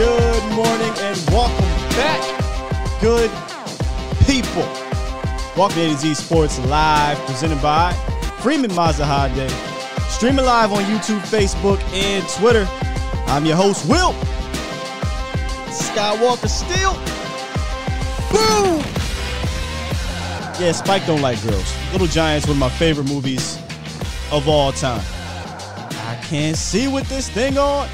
Good morning and welcome back, good people. Welcome to A to Z Sports Live, presented by Freeman Mazahade. Streaming live on YouTube, Facebook, and Twitter. I'm your host, Will Skywalker Steele. Boom! Yeah, Spike don't like girls. Little Giants, one of my favorite movies of all time. I can't see with this thing on.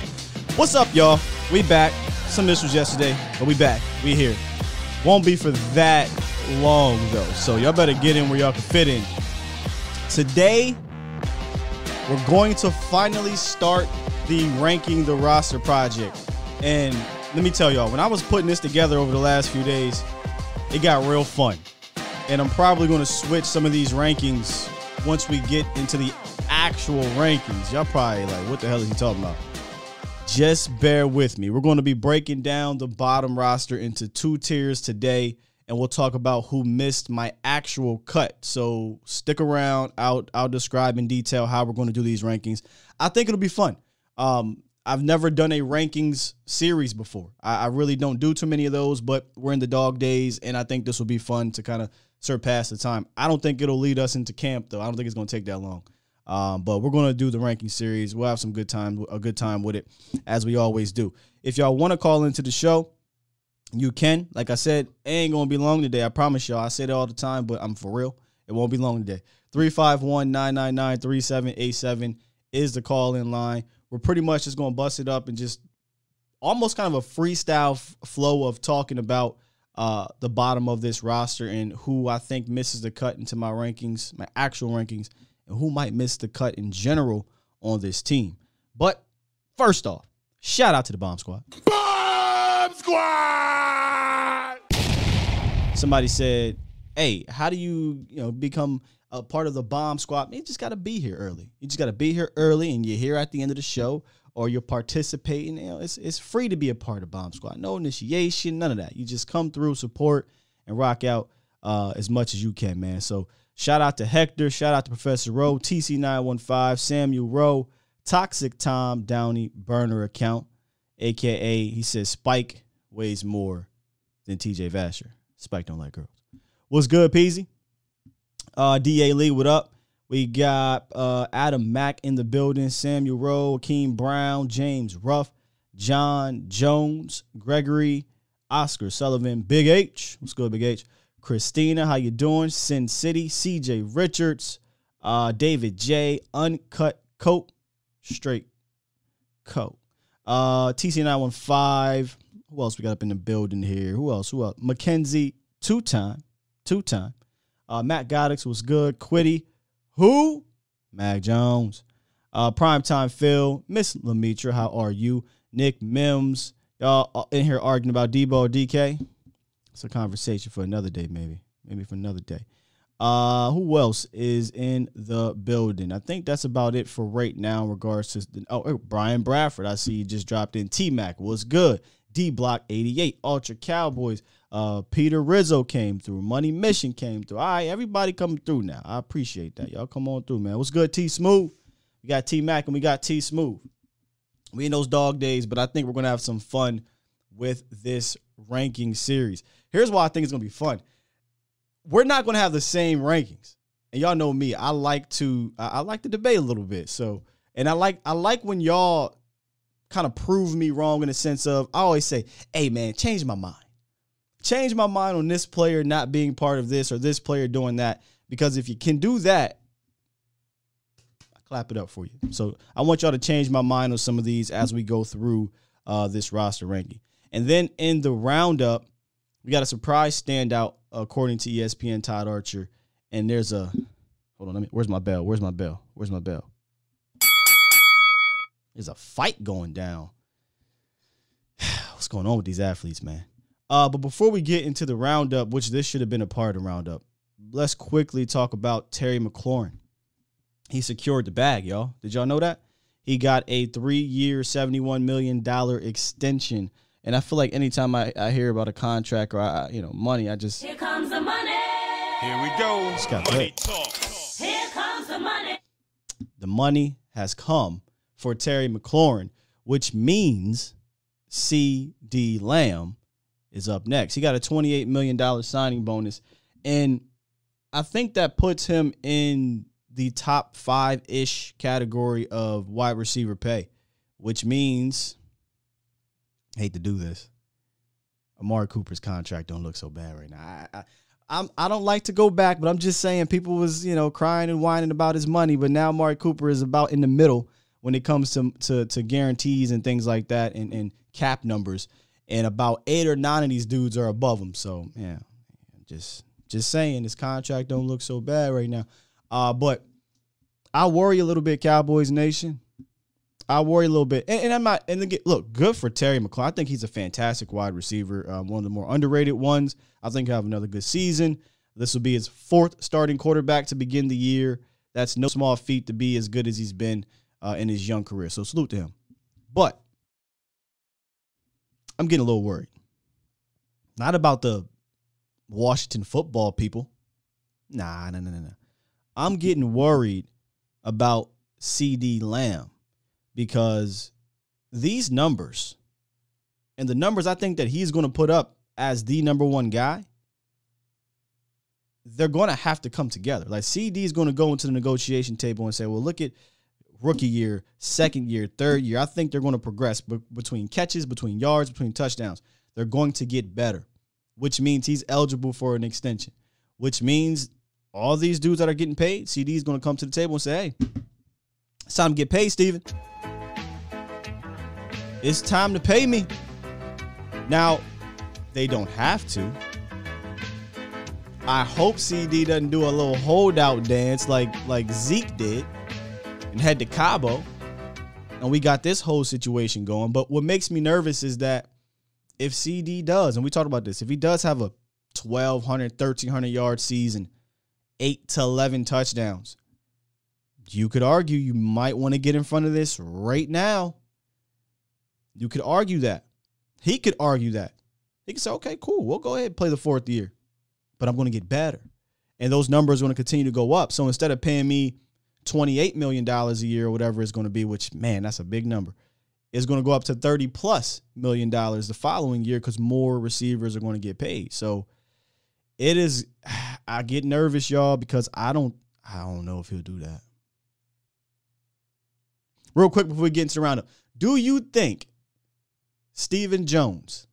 What's up, y'all? We back. Some issues yesterday, but we back. We here. Won't be for that long though, so y'all better get in where y'all can fit in. Today, we're going to finally start the ranking the roster project. And let me tell y'all, when I was putting this together over the last few days, it got real fun. And I'm probably going to switch some of these rankings once we get into the actual rankings. Y'all probably like, what the hell is he talking about? Just bear with me. We're going to be breaking down the bottom roster into two tiers today, and we'll talk about who missed my actual cut. So stick around. I'll I'll describe in detail how we're going to do these rankings. I think it'll be fun. Um, I've never done a rankings series before. I, I really don't do too many of those, but we're in the dog days, and I think this will be fun to kind of surpass the time. I don't think it'll lead us into camp though. I don't think it's going to take that long. Um, but we're going to do the ranking series. We'll have some good time, a good time with it, as we always do. If y'all want to call into the show, you can. Like I said, it ain't going to be long today. I promise y'all. I say it all the time, but I'm for real. It won't be long today. 351 999 3787 is the call in line. We're pretty much just going to bust it up and just almost kind of a freestyle f- flow of talking about uh, the bottom of this roster and who I think misses the cut into my rankings, my actual rankings, and who might miss the cut in general on this team. But first off, shout out to the Bomb Squad. Bomb Squad! Somebody said, "Hey, how do you, you know, become a part of the Bomb Squad? You just got to be here early. You just got to be here early, and you're here at the end of the show, or you're participating. You know, it's it's free to be a part of Bomb Squad. No initiation, none of that. You just come through, support, and rock out uh, as much as you can, man. So." Shout out to Hector. Shout out to Professor Rowe, TC915, Samuel Rowe, Toxic Tom Downey burner account, aka he says Spike weighs more than TJ Vasher. Spike don't like girls. What's good, Peasy? Uh, DA Lee, what up? We got uh, Adam Mack in the building, Samuel Rowe, Akeem Brown, James Ruff, John Jones, Gregory, Oscar Sullivan, Big H. What's good, Big H? Christina, how you doing? Sin City, CJ Richards, uh, David J, Uncut Coat, Straight Coat. Uh, TC915. Who else we got up in the building here? Who else? Who else? Mackenzie, two time, two time. Uh, Matt Goddix was good. Quiddy, who? Mag Jones. Uh, Primetime Phil, Miss Lemitra, how are you? Nick Mims, y'all in here arguing about Deebo DK. It's a conversation for another day, maybe. Maybe for another day. Uh, who else is in the building? I think that's about it for right now in regards to the, oh Brian Bradford. I see you just dropped in. T Mac was good. D Block 88, Ultra Cowboys. Uh, Peter Rizzo came through. Money Mission came through. All right, everybody coming through now. I appreciate that. Y'all come on through, man. What's good, T Smooth? We got T Mac and we got T Smooth. We in those dog days, but I think we're gonna have some fun with this ranking series. Here's why I think it's gonna be fun. We're not gonna have the same rankings, and y'all know me. I like to I, like to debate a little bit. So, and I like I like when y'all kind of prove me wrong in the sense of I always say, "Hey, man, change my mind. Change my mind on this player not being part of this or this player doing that." Because if you can do that, I clap it up for you. So I want y'all to change my mind on some of these as we go through uh, this roster ranking. And then in the roundup, we got a surprise standout according to ESPN Todd Archer. And there's a hold on, let me where's my bell? Where's my bell? Where's my bell? There's a fight going down. What's going on with these athletes, man? Uh, but before we get into the roundup, which this should have been a part of the roundup, let's quickly talk about Terry McLaurin. He secured the bag, y'all. Did y'all know that? He got a three-year, $71 million extension. And I feel like anytime I, I hear about a contract or I, you know money, I just Here comes the money. Here we go. Just got Money talk. Here comes the money. the money has come for Terry McLaurin, which means CeeDee Lamb is up next. He got a $28 million signing bonus. And I think that puts him in the top five ish category of wide receiver pay, which means, hate to do this, Amari Cooper's contract don't look so bad right now. I, I, I'm I don't like to go back, but I'm just saying people was you know crying and whining about his money, but now Amari Cooper is about in the middle when it comes to to, to guarantees and things like that and, and cap numbers, and about eight or nine of these dudes are above him. So yeah, just just saying his contract don't look so bad right now. Uh, but I worry a little bit, Cowboys Nation. I worry a little bit, and, and I'm not. And again, look, good for Terry McLaurin. I think he's a fantastic wide receiver, uh, one of the more underrated ones. I think he'll have another good season. This will be his fourth starting quarterback to begin the year. That's no small feat to be as good as he's been uh, in his young career. So salute to him. But I'm getting a little worried. Not about the Washington football people. Nah, no, no, no. I'm getting worried about CeeDee Lamb because these numbers and the numbers I think that he's going to put up as the number one guy, they're going to have to come together. Like CeeDee is going to go into the negotiation table and say, well, look at rookie year, second year, third year. I think they're going to progress between catches, between yards, between touchdowns. They're going to get better, which means he's eligible for an extension, which means all these dudes that are getting paid, CeeDee is going to come to the table and say, hey, it's time to get paid, Stephen. It's time to pay me. Now, they don't have to. I hope CeeDee doesn't do a little holdout dance like like Zeke did and head to Cabo. And we got this whole situation going. But what makes me nervous is that if CeeDee does, and we talked about this, if he does have a 1,200, 1,300 yard season, 8 to 11 touchdowns, you could argue you might want to get in front of this right now. You could argue that. He could argue that. He could say, okay, cool, we'll go ahead and play the fourth year, but I'm going to get better. And those numbers are going to continue to go up. So instead of paying me $28 million a year or whatever it's going to be, which, man, that's a big number, is going to go up to 30 plus million dollars the following year because more receivers are going to get paid. So it is, I get nervous, y'all, because I don't, I don't know if he'll do that. Real quick before we get into the roundup, do you think Stephen Jones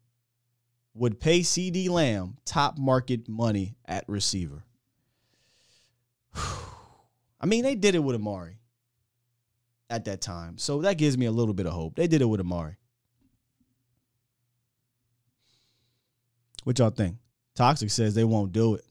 would pay CeeDee Lamb top market money at receiver? I mean, they did it with Amari at that time. So that gives me a little bit of hope. They did it with Amari. What y'all think? Toxic says they won't do it.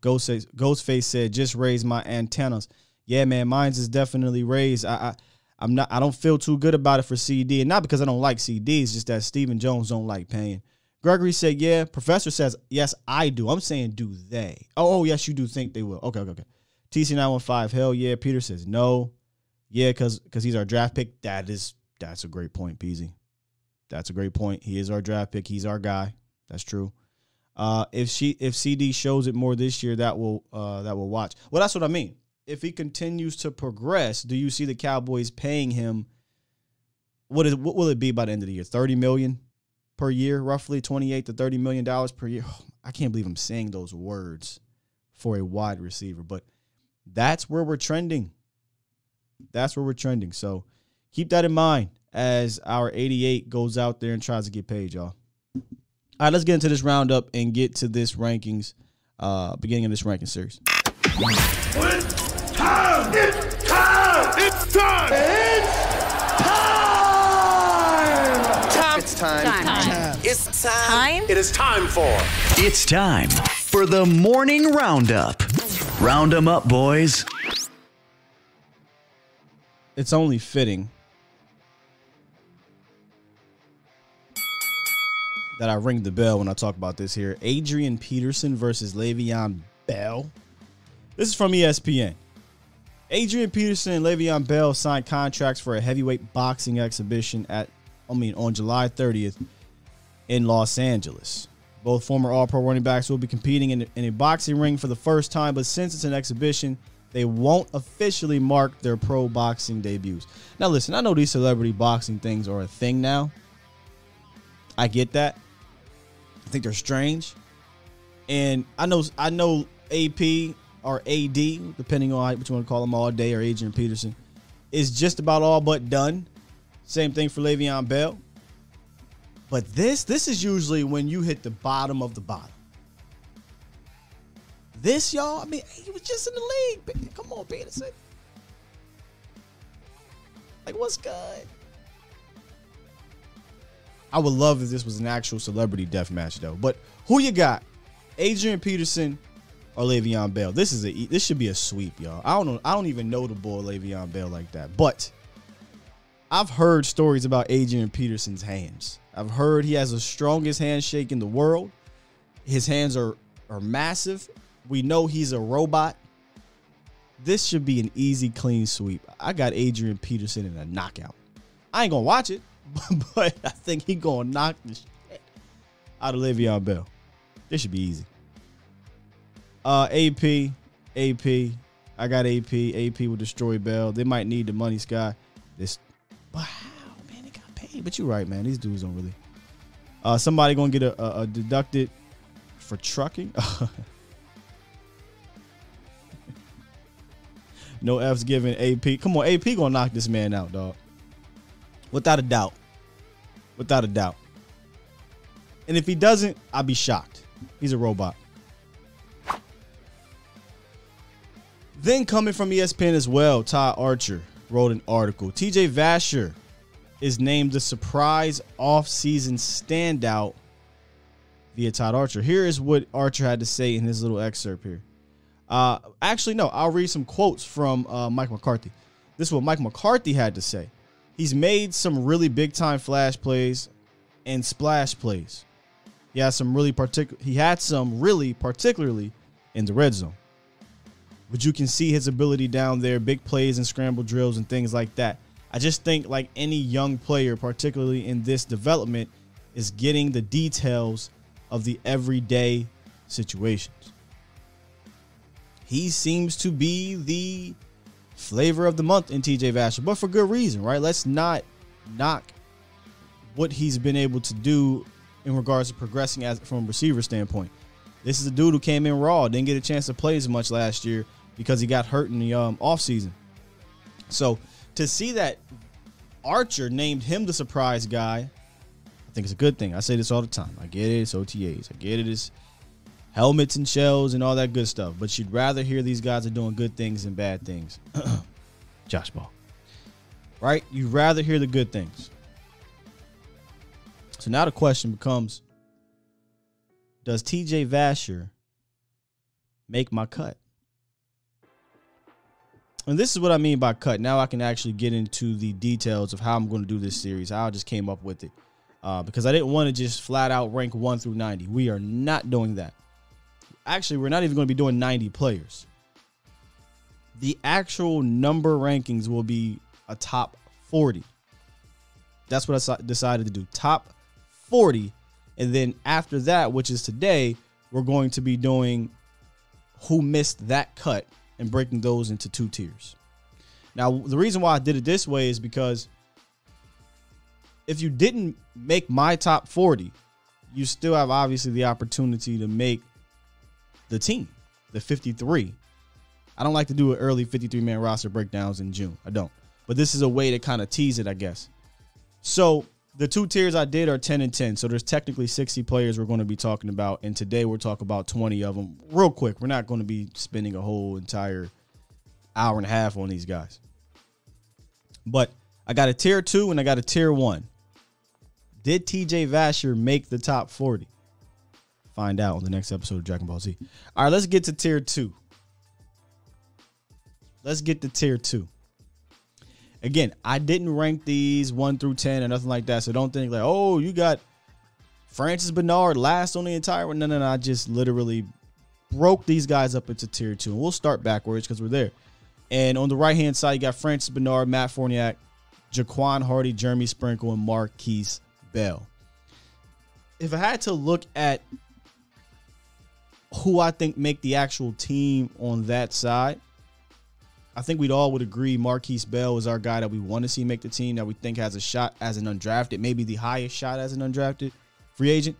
Ghost says, Ghostface said, just raise my antennas. Yeah, man, mine's is definitely raised. I, I I'm not I don't feel too good about it for CeeDee. And not because I don't like CeeDee, it's just that Stephen Jones don't like pain. Gregory said, yeah. Professor says, yes, I do. I'm saying, do they? Oh, oh yes, you do think they will. Okay, okay, okay. TC915, hell yeah. Peter says, no. Yeah, because because he's our draft pick. That is that's a great point, Peasy. That's a great point. He is our draft pick. He's our guy. That's true. Uh, if she if CeeDee shows it more this year, that will uh, that will watch. Well, that's what I mean. If he continues to progress, do you see the Cowboys paying him? What is what will it be by the end of the year? Thirty million per year, roughly twenty eight to thirty million dollars per year. I can't believe I'm saying those words for a wide receiver, but that's where we're trending. That's where we're trending. So keep that in mind as our 88 goes out there and tries to get paid, y'all. All right, let's get into this roundup and get to this rankings, uh, beginning of this ranking series. It's time! It's time! It's time! It's time! It's time. It's time. Time? It is time for It's time for the morning roundup. Round 'em up, boys. It's only fitting that I ring the bell when I talk about this here. Adrian Peterson versus Le'Veon Bell. This is from ESPN. Adrian Peterson and Le'Veon Bell signed contracts for a heavyweight boxing exhibition at, I mean, on July 30th in Los Angeles. Both former All Pro running backs will be competing in, in a boxing ring for the first time, but since it's an exhibition, they won't officially mark their pro boxing debuts. Now, listen, I know these celebrity boxing things are a thing now. I get that. I think they're strange, and I know I know AP or AD, depending on what you want to call them all day, or Adrian Peterson, is just about all but done. Same thing for Le'Veon Bell. But this, this is usually when you hit the bottom of the bottom. This, y'all, I mean, he was just in the league. Come on, Peterson. Like, what's good? I would love if this was an actual celebrity death match, though. But who you got? Adrian Peterson or Le'Veon Bell? This is a this should be a sweep, y'all. I don't know. I don't even know the boy Le'Veon Bell like that, but I've heard stories about Adrian Peterson's hands. I've heard he has the strongest handshake in the world. His hands are are massive. We know he's a robot. This should be an easy, clean sweep. I got Adrian Peterson in a knockout. I ain't gonna watch it, but I think he gonna knock the shit out of Le'Veon Bell. This should be easy. Uh, AP, AP. I got AP. AP will destroy Bell. They might need the money, Sky. This, wow, man, they got paid. But you're right, man. These dudes don't really. Uh, somebody gonna get a, a, a deducted for trucking. no F's given. AP. Come on, AP gonna knock this man out, dog. Without a doubt. Without a doubt. And if he doesn't, I'll be shocked. He's a robot. Then coming from ESPN as well, Todd Archer wrote an article. TJ Vasher is named the surprise offseason standout via Todd Archer. Here is what Archer had to say in his little excerpt here. Uh, actually, no, I'll read some quotes from uh, Mike McCarthy. This is what Mike McCarthy had to say. He's made some really big time flash plays and splash plays. He has some really particular. He had some really particularly in the red zone. But you can see his ability down there, big plays and scramble drills and things like that. I just think like any young player, particularly in this development, is getting the details of the everyday situations. He seems to be the flavor of the month in TJ Vasher, but for good reason, right? Let's not knock what he's been able to do in regards to progressing as from a receiver standpoint. This is a dude who came in raw, didn't get a chance to play as much last year because he got hurt in the um, offseason. So to see that Archer named him the surprise guy, I think it's a good thing. I say this all the time. I get it, it's OTAs. I get it, it's helmets and shells and all that good stuff. But you'd rather hear these guys are doing good things than bad things. Josh Ball. Right? You'd rather hear the good things. So now the question becomes Does TJ Vasher make my cut? And this is what I mean by cut. Now I can actually get into the details of how I'm going to do this series, how I just came up with it. Uh, because I didn't want to just flat out rank 1 through 90. We are not doing that. Actually, we're not even going to be doing 90 players. The actual number rankings will be a top 40. That's what I decided to do. Top 40. And then after that, which is today, we're going to be doing who missed that cut and breaking those into two tiers. Now, the reason why I did it this way is because if you didn't make my top 40, you still have obviously the opportunity to make the team, the 53. I don't like to do an early 53 man roster breakdowns in June. I don't. But this is a way to kind of tease it, I guess. So the two tiers I did are 10 and 10. So there's technically 60 players we're going to be talking about. And today we're talking about 20 of them. Real quick, we're not going to be spending a whole entire hour and a half on these guys. But I got a tier two and I got a tier one. Did TJ Vasher make the top 40? Find out on the next episode of Dragon Ball Z. All right, let's get to tier two. Let's get to tier two. Again, I didn't rank these one through 10 or nothing like that. So don't think like, oh, you got Francis Bernard last on the entire one. No, no, no. I just literally broke these guys up into tier two. And we'll start backwards because we're there. And on the right hand side, you got Francis Bernard, Matt Farniok, Jaquan Hardy, Jeremy Sprinkle, and Markquese Bell. If I had to look at who I think make the actual team on that side, I think we'd all would agree Markquese Bell is our guy that we want to see make the team that we think has a shot as an undrafted, maybe the highest shot as an undrafted free agent.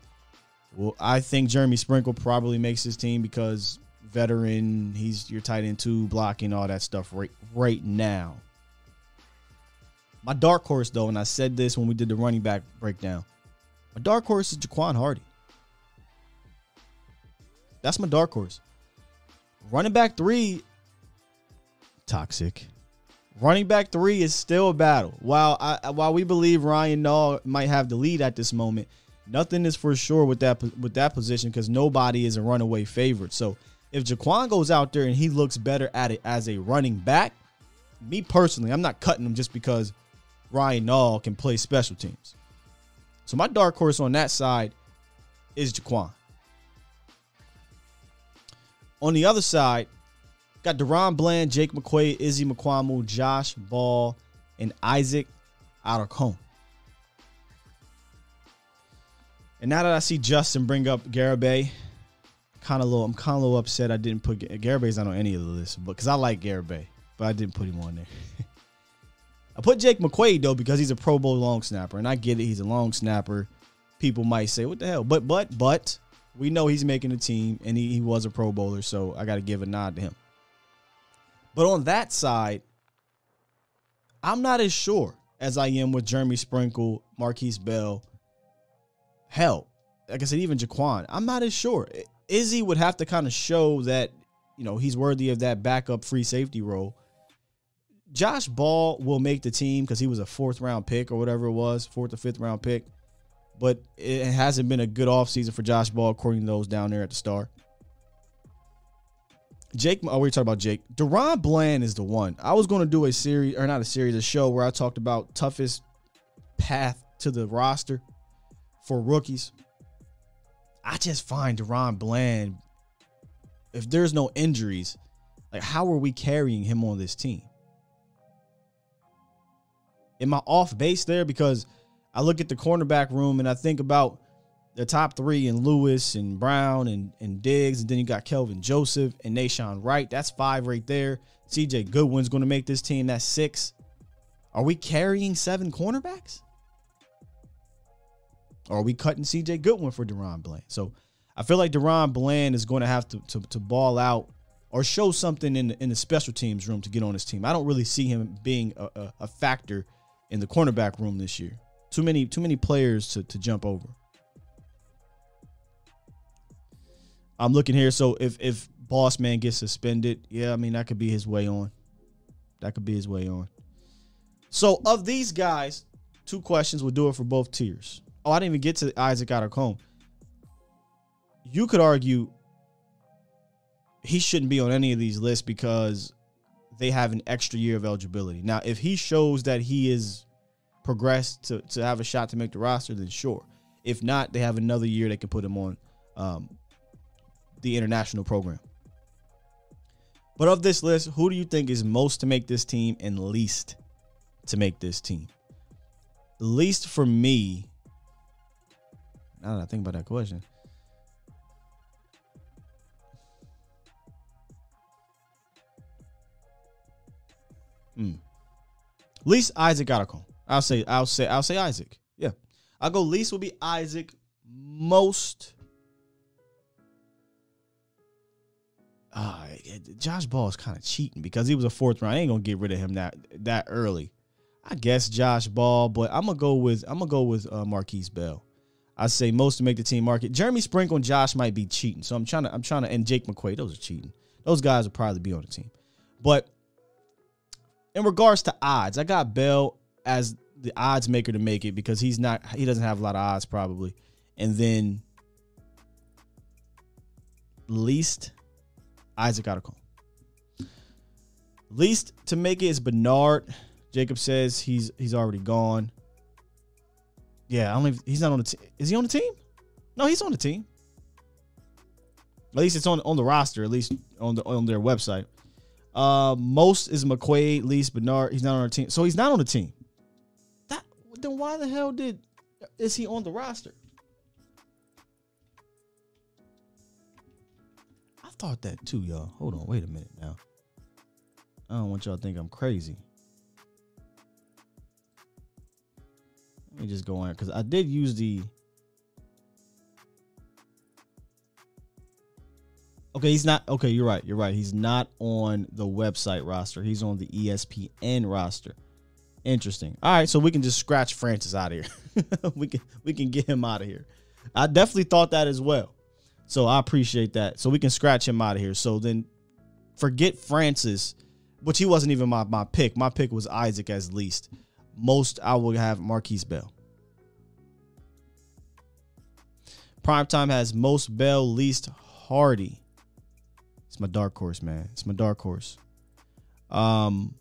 Well, I think Jeremy Sprinkle probably makes his team because veteran, he's your tight end two, blocking all that stuff right right now. My dark horse though, and I said this when we did the running back breakdown. My dark horse is Jaquan Hardy. That's my dark horse. Running back three, toxic. Running back three is still a battle. While I, while we believe Ryan Nall might have the lead at this moment, nothing is for sure with that with that position because nobody is a runaway favorite. So if Jaquan goes out there and he looks better at it as a running back, me personally, I'm not cutting him just because Ryan Nall can play special teams. So my dark horse on that side is Jaquan. On the other side, got DaRon Bland, Jake McQuaid, Izzy Mukuamu, Josh Ball, and Isaac Alarcon. And now that I see Justin bring up Garibay, kind of little, I'm kind of little upset I didn't put Garibay's not on any of the lists, but because I like Garibay, but I didn't put him on there. I put Jake McQuaid though because he's a Pro Bowl long snapper, and I get it. He's a long snapper. People might say, "What the hell?" But but but we know he's making a team, and he, he was a Pro Bowler, so I got to give a nod to him. But on that side, I'm not as sure as I am with Jeremy Sprinkle, Markquese Bell. Hell, like I said, even Jaquan, I'm not as sure. Izzy would have to kind of show that you know he's worthy of that backup free safety role. Josh Ball will make the team because he was a fourth round pick or whatever it was, fourth or fifth round pick. But it hasn't been a good offseason for Josh Ball, according to those down there at the star. Jake, oh, we're talking about Jake. DaRon Bland is the one. I was going to do a series, or not a series, a show where I talked about toughest path to the roster for rookies. I just find DaRon Bland, if there's no injuries, like how are we carrying him on this team? Am I off base there? Because I look at the cornerback room and I think about the top three and Lewis and Brown and, and Diggs, and then you got Kelvin Joseph and Nahshon Wright. That's five right there. CJ Goodwin's going to make this team. That's six. Are we carrying seven cornerbacks? Or are we cutting CJ Goodwin for DaRon Bland? So I feel like DaRon Bland is going to have to, to, to ball out or show something in the, in the special teams room to get on his team. I don't really see him being a, a, a factor in the cornerback room this year. Too many too many players to, to jump over. I'm looking here. So if if Boss Man gets suspended, yeah, I mean that could be his way on. That could be his way on. So of these guys, two questions will do it for both tiers. Oh, I didn't even get to Isaac Alarcon. You could argue he shouldn't be on any of these lists because they have an extra year of eligibility. Now, if he shows that he is progressed to, to have a shot to make the roster, then sure. If not, they have another year they can put him on um, the international program. But of this list, who do you think is most to make this team and least to make this team? Least for me, now that I think about that question, Hmm. Least Isaac Alarcon. I'll say, I'll say, I'll say Isaac. Yeah. I'll go least will be Isaac. Most uh, Josh Ball is kind of cheating because he was a fourth round. I ain't gonna get rid of him that that early. I guess Josh Ball, but I'm gonna go with I'm gonna go with uh, Markquese Bell. I say most to make the team market. Jeremy Sprinkle and Josh might be cheating, so I'm trying to I'm trying to and Jake McQuaid. those are cheating. Those guys will probably be on the team, but in regards to odds, I got Bell as the odds maker to make it because he's not he doesn't have a lot of odds probably. And then least Isaac got a call. Least to make it is Bernard. Jacob says he's he's already gone. Yeah, I don't even, he's not on the team. Is he on the team? No, he's on the team. At least it's on on the roster. At least on the on their website. Uh, most is McQuaid, least Bernard. He's not on our team, so he's not on the team. That then why the hell did is he on the roster? Thought that too, y'all. Hold on, wait a minute now. I don't want y'all to think I'm crazy. Let me just go on because I did use the. Okay, he's not. Okay, you're right. You're right. He's not on the website roster. He's on the ESPN roster. Interesting. All right, so we can just scratch Francis out of here. we can we can get him out of here. I definitely thought that as well. So I appreciate that. So we can scratch him out of here. So then forget Francis, which he wasn't even my, my pick. My pick was Isaac as least. Most I would have Markquese Bell. Primetime has most Bell, least Hardy. It's my dark horse, man. It's my dark horse. Um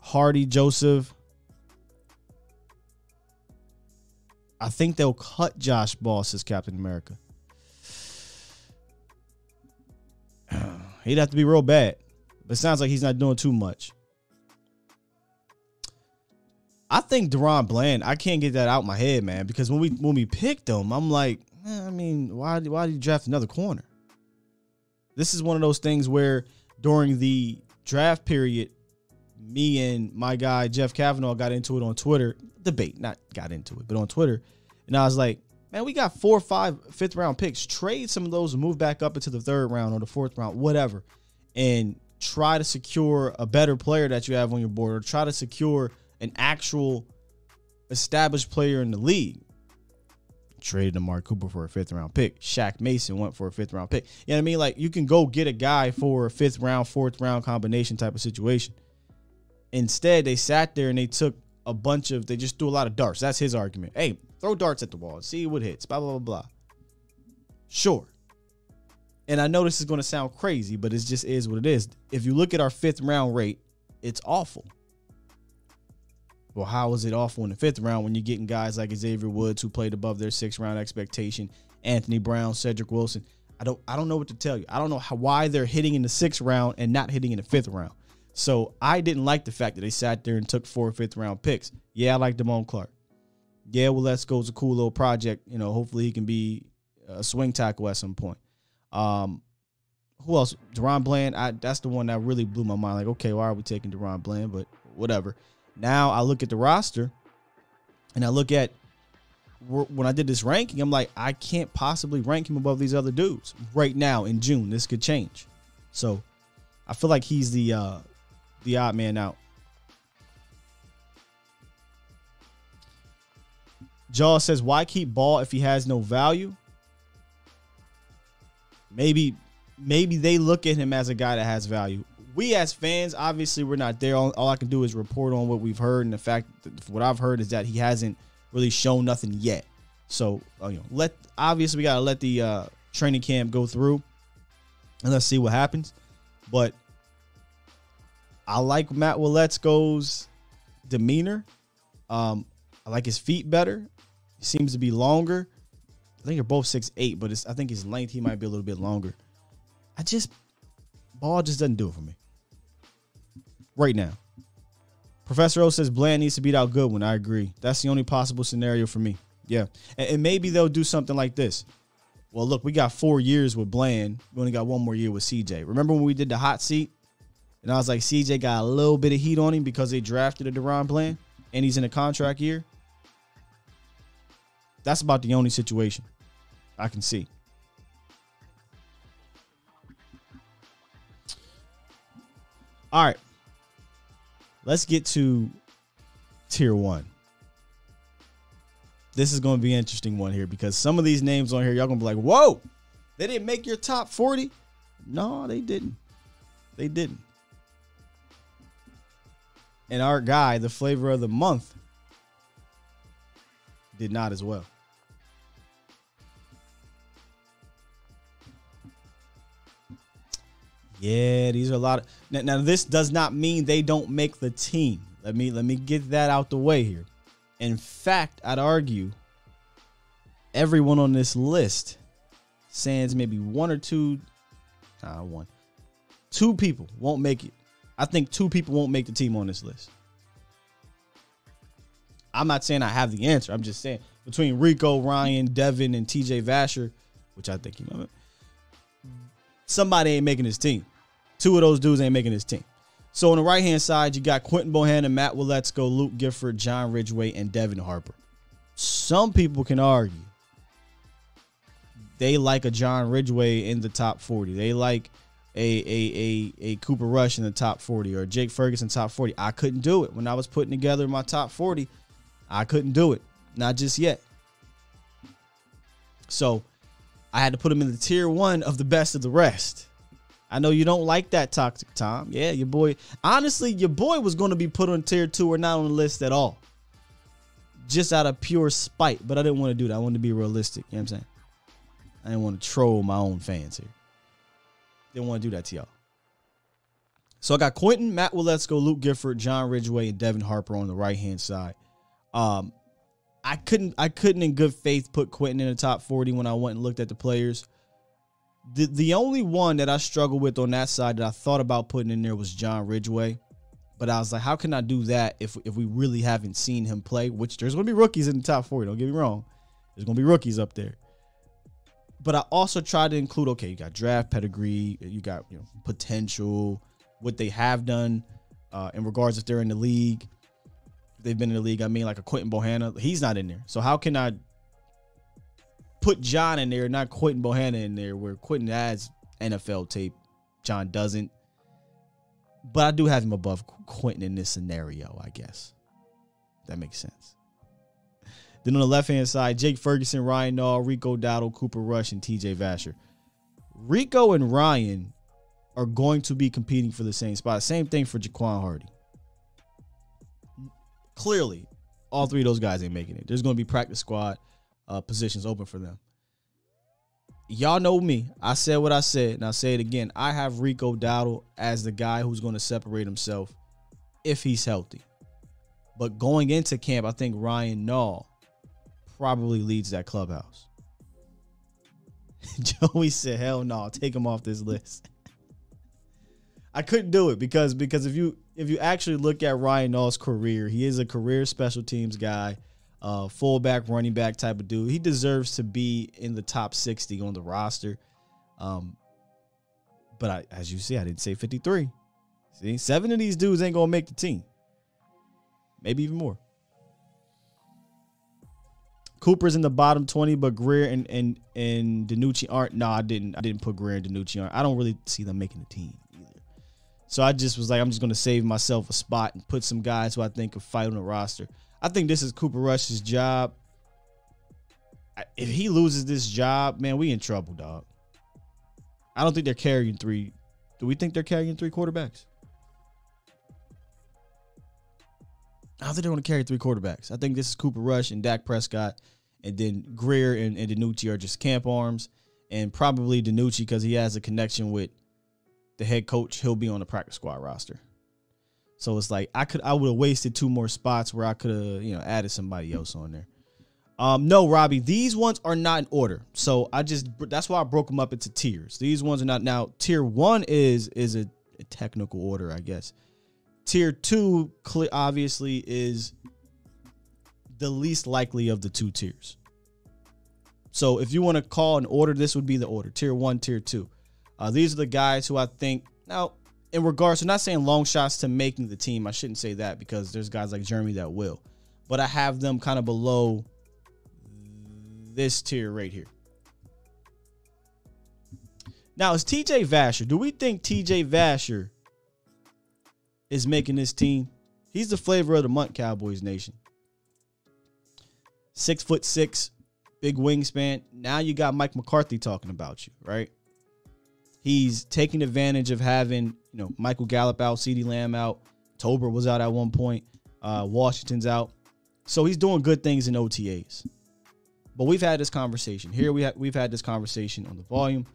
Hardy, Joseph. I think they'll cut Josh Boss as Captain America. He'd have to be real bad. But it sounds like he's not doing too much. I think DaRon Bland, I can't get that out my head, man, because when we when we picked him, I'm like, eh, I mean, why why did you draft another corner? This is one of those things where during the draft period, me and my guy Jeff Kavanaugh got into it on Twitter. Debate, not got into it, but on Twitter. And I was like, man, we got four five fifth round picks. Trade some of those and move back up into the third round or the fourth round, whatever. And try to secure a better player that you have on your board or try to secure an actual established player in the league. Traded Amari Cooper for a fifth round pick. Shaq Mason went for a fifth round pick. You know what I mean? Like you can go get a guy for a fifth round, fourth round combination type of situation. Instead, they sat there and they took a bunch of they just threw a lot of darts. That's his argument. Hey, throw darts at the wall, see what hits. Blah blah blah blah. Sure. And I know this is going to sound crazy, but it just is what it is. If you look at our fifth round rate, it's awful. Well, how is it awful in the fifth round when you're getting guys like Xavier Woods who played above their sixth round expectation, Anthony Brown, Cedric Wilson? I don't I don't know what to tell you. I don't know how, why they're hitting in the sixth round and not hitting in the fifth round. So I didn't like the fact that they sat there and took four fifth round picks. Yeah, I like Damone Clark. Yeah. It's a cool little project. You know, hopefully he can be a swing tackle at some point. Um, who else? DaRon Bland. I, that's the one that really blew my mind. Like, okay, why are we taking DaRon Bland? But whatever. Now I look at the roster, and I look at when I did this ranking. I'm like, I can't possibly rank him above these other dudes right now in June. This could change. So I feel like he's the uh, the odd man out. Jaw says, "Why keep Ball if he has no value?" Maybe, maybe they look at him as a guy that has value. We as fans, obviously, we're not there. All, all I can do is report on what we've heard, and the fact what I've heard is that he hasn't really shown nothing yet. So, uh, you know, let obviously we gotta let the uh, training camp go through, and let's see what happens. But I like Matt Waletzko's demeanor. Um, I like his feet better. He seems to be longer. I think they're both six eight, but I think his length he might be a little bit longer. I just ball just doesn't do it for me right now. Professor O says Bland needs to beat out Goodwin. I agree. That's the only possible scenario for me. Yeah, and, and maybe they'll do something like this. Well, look, we got four years with Bland. We only got one more year with CJ. Remember when we did the hot seat? And I was like, CJ got a little bit of heat on him because they drafted a DaRon Bland and he's in a contract year. That's about the only situation I can see. All right. Let's get to tier one. This is going to be an interesting one here because some of these names on here, y'all going to be like, whoa, they didn't make your top 40. No, they didn't. They didn't. And our guy, the flavor of the month, did not as well. Yeah, these are a lot of now, now this does not mean they don't make the team. Let me let me get that out the way here. In fact, I'd argue everyone on this list sans maybe one or two nah, one. Two people won't make it. I think two people won't make the team on this list. I'm not saying I have the answer. I'm just saying between Rico, Ryan, Devin, and TJ Vasher, which I think he might somebody ain't making his team. Two of those dudes ain't making this team. So on the right hand side, you got Quinton Bohanna, Matt Waletzko, Luke Gifford, John Ridgeway, and Devin Harper. Some people can argue they like a John Ridgeway in the top 40. They like a a a, a Cooper Rush in the top 40 or Jake Ferguson top 40. I couldn't do it when I was putting together my top 40. I couldn't do it. Not just yet. So I had to put him in the tier one of the best of the rest. I know you don't like that toxic Tom. Yeah, your boy. Honestly, your boy was going to be put on tier two or not on the list at all. Just out of pure spite. But I didn't want to do that. I wanted to be realistic. You know what I'm saying? I didn't want to troll my own fans here. Didn't want to do that to y'all. So I got Quinton, Matt Waletzko, Luke Gifford, John Ridgeway, and Devin Harper on the right hand side. Um, I couldn't I couldn't in good faith put Quinton in the top 40 when I went and looked at the players. The the only one that I struggled with on that side that I thought about putting in there was John Ridgeway. But I was like, how can I do that if if we really haven't seen him play? Which there's gonna be rookies in the top 40, don't get me wrong. There's gonna be rookies up there. But I also tried to include, okay, you got draft pedigree, you got you know potential, what they have done uh, in regards if they're in the league they've been in the league. I mean, like a Quinton Bohanna, he's not in there. So how can I put John in there, not Quinton Bohanna in there, where Quinton has NFL tape, John doesn't. But I do have him above Quinton in this scenario, I guess. That makes sense. Then on the left hand side, Jake Ferguson, Ryan Nall, Rico Dowdle, Cooper Rush, and TJ Vasher. Rico and Ryan are going to be competing for the same spot. Same thing for Jaquan Hardy clearly all three of those guys ain't making it. There's going to be practice squad uh, positions open for them. Y'all know me. I said what I said, and I'll say it again. I have Rico Dowdle as the guy who's going to separate himself if he's healthy. But going into camp, I think Ryan Nall probably leads that clubhouse. Joey said, "Hell no, take him off this list." I couldn't do it because because if you if you actually look at Ryan Nall's career, he is a career special teams guy, uh, fullback, running back type of dude. He deserves to be in the top 60 on the roster. Um, but I, as you see, I didn't say 53. See, seven of these dudes ain't gonna make the team. Maybe even more. Cooper's in the bottom 20, but Greer and and and DiNucci aren't. No, I didn't. I didn't put Greer and DiNucci on. I don't really see them making the team. Either. So I just was like, I'm just to save myself a spot and put some guys who I think could fight on the roster. I think this is Cooper Rush's job. If he loses this job, man, we in trouble, dog. I don't think they're carrying three. Do we think they're carrying three quarterbacks? I don't think they're going to carry three quarterbacks. I think this is Cooper Rush and Dak Prescott, and then Greer and, and DiNucci are just camp arms, and probably DiNucci because he has a connection with – the head coach, he'll be on the practice squad roster. So it's like I could I would have wasted two more spots where I could have, you know, added somebody else on there. Um, no, Robbie, these ones are not in order. So I just that's why I broke them up into tiers. These ones are not now. Tier one is is a, a technical order, I guess. Tier two, obviously, is the least likely of the two tiers. So if you want to call an order, this would be the order: tier one, tier two. Uh, these are the guys who I think now, in regards to not saying long shots to making the team, I shouldn't say that because there's guys like Jeremy that will, but I have them kind of below this tier right here. Now, is TJ Vasher? Do we think TJ Vasher is making this team? He's the flavor of the month, Cowboys Nation. Six foot six, big wingspan. Now you got Mike McCarthy talking about you, right? He's taking advantage of having, you know, Michael Gallup out, CeeDee Lamb out, Tober was out at one point, uh, Washington's out. So he's doing good things in OTAs. But we've had this conversation. Here we have we've had this conversation on the volume.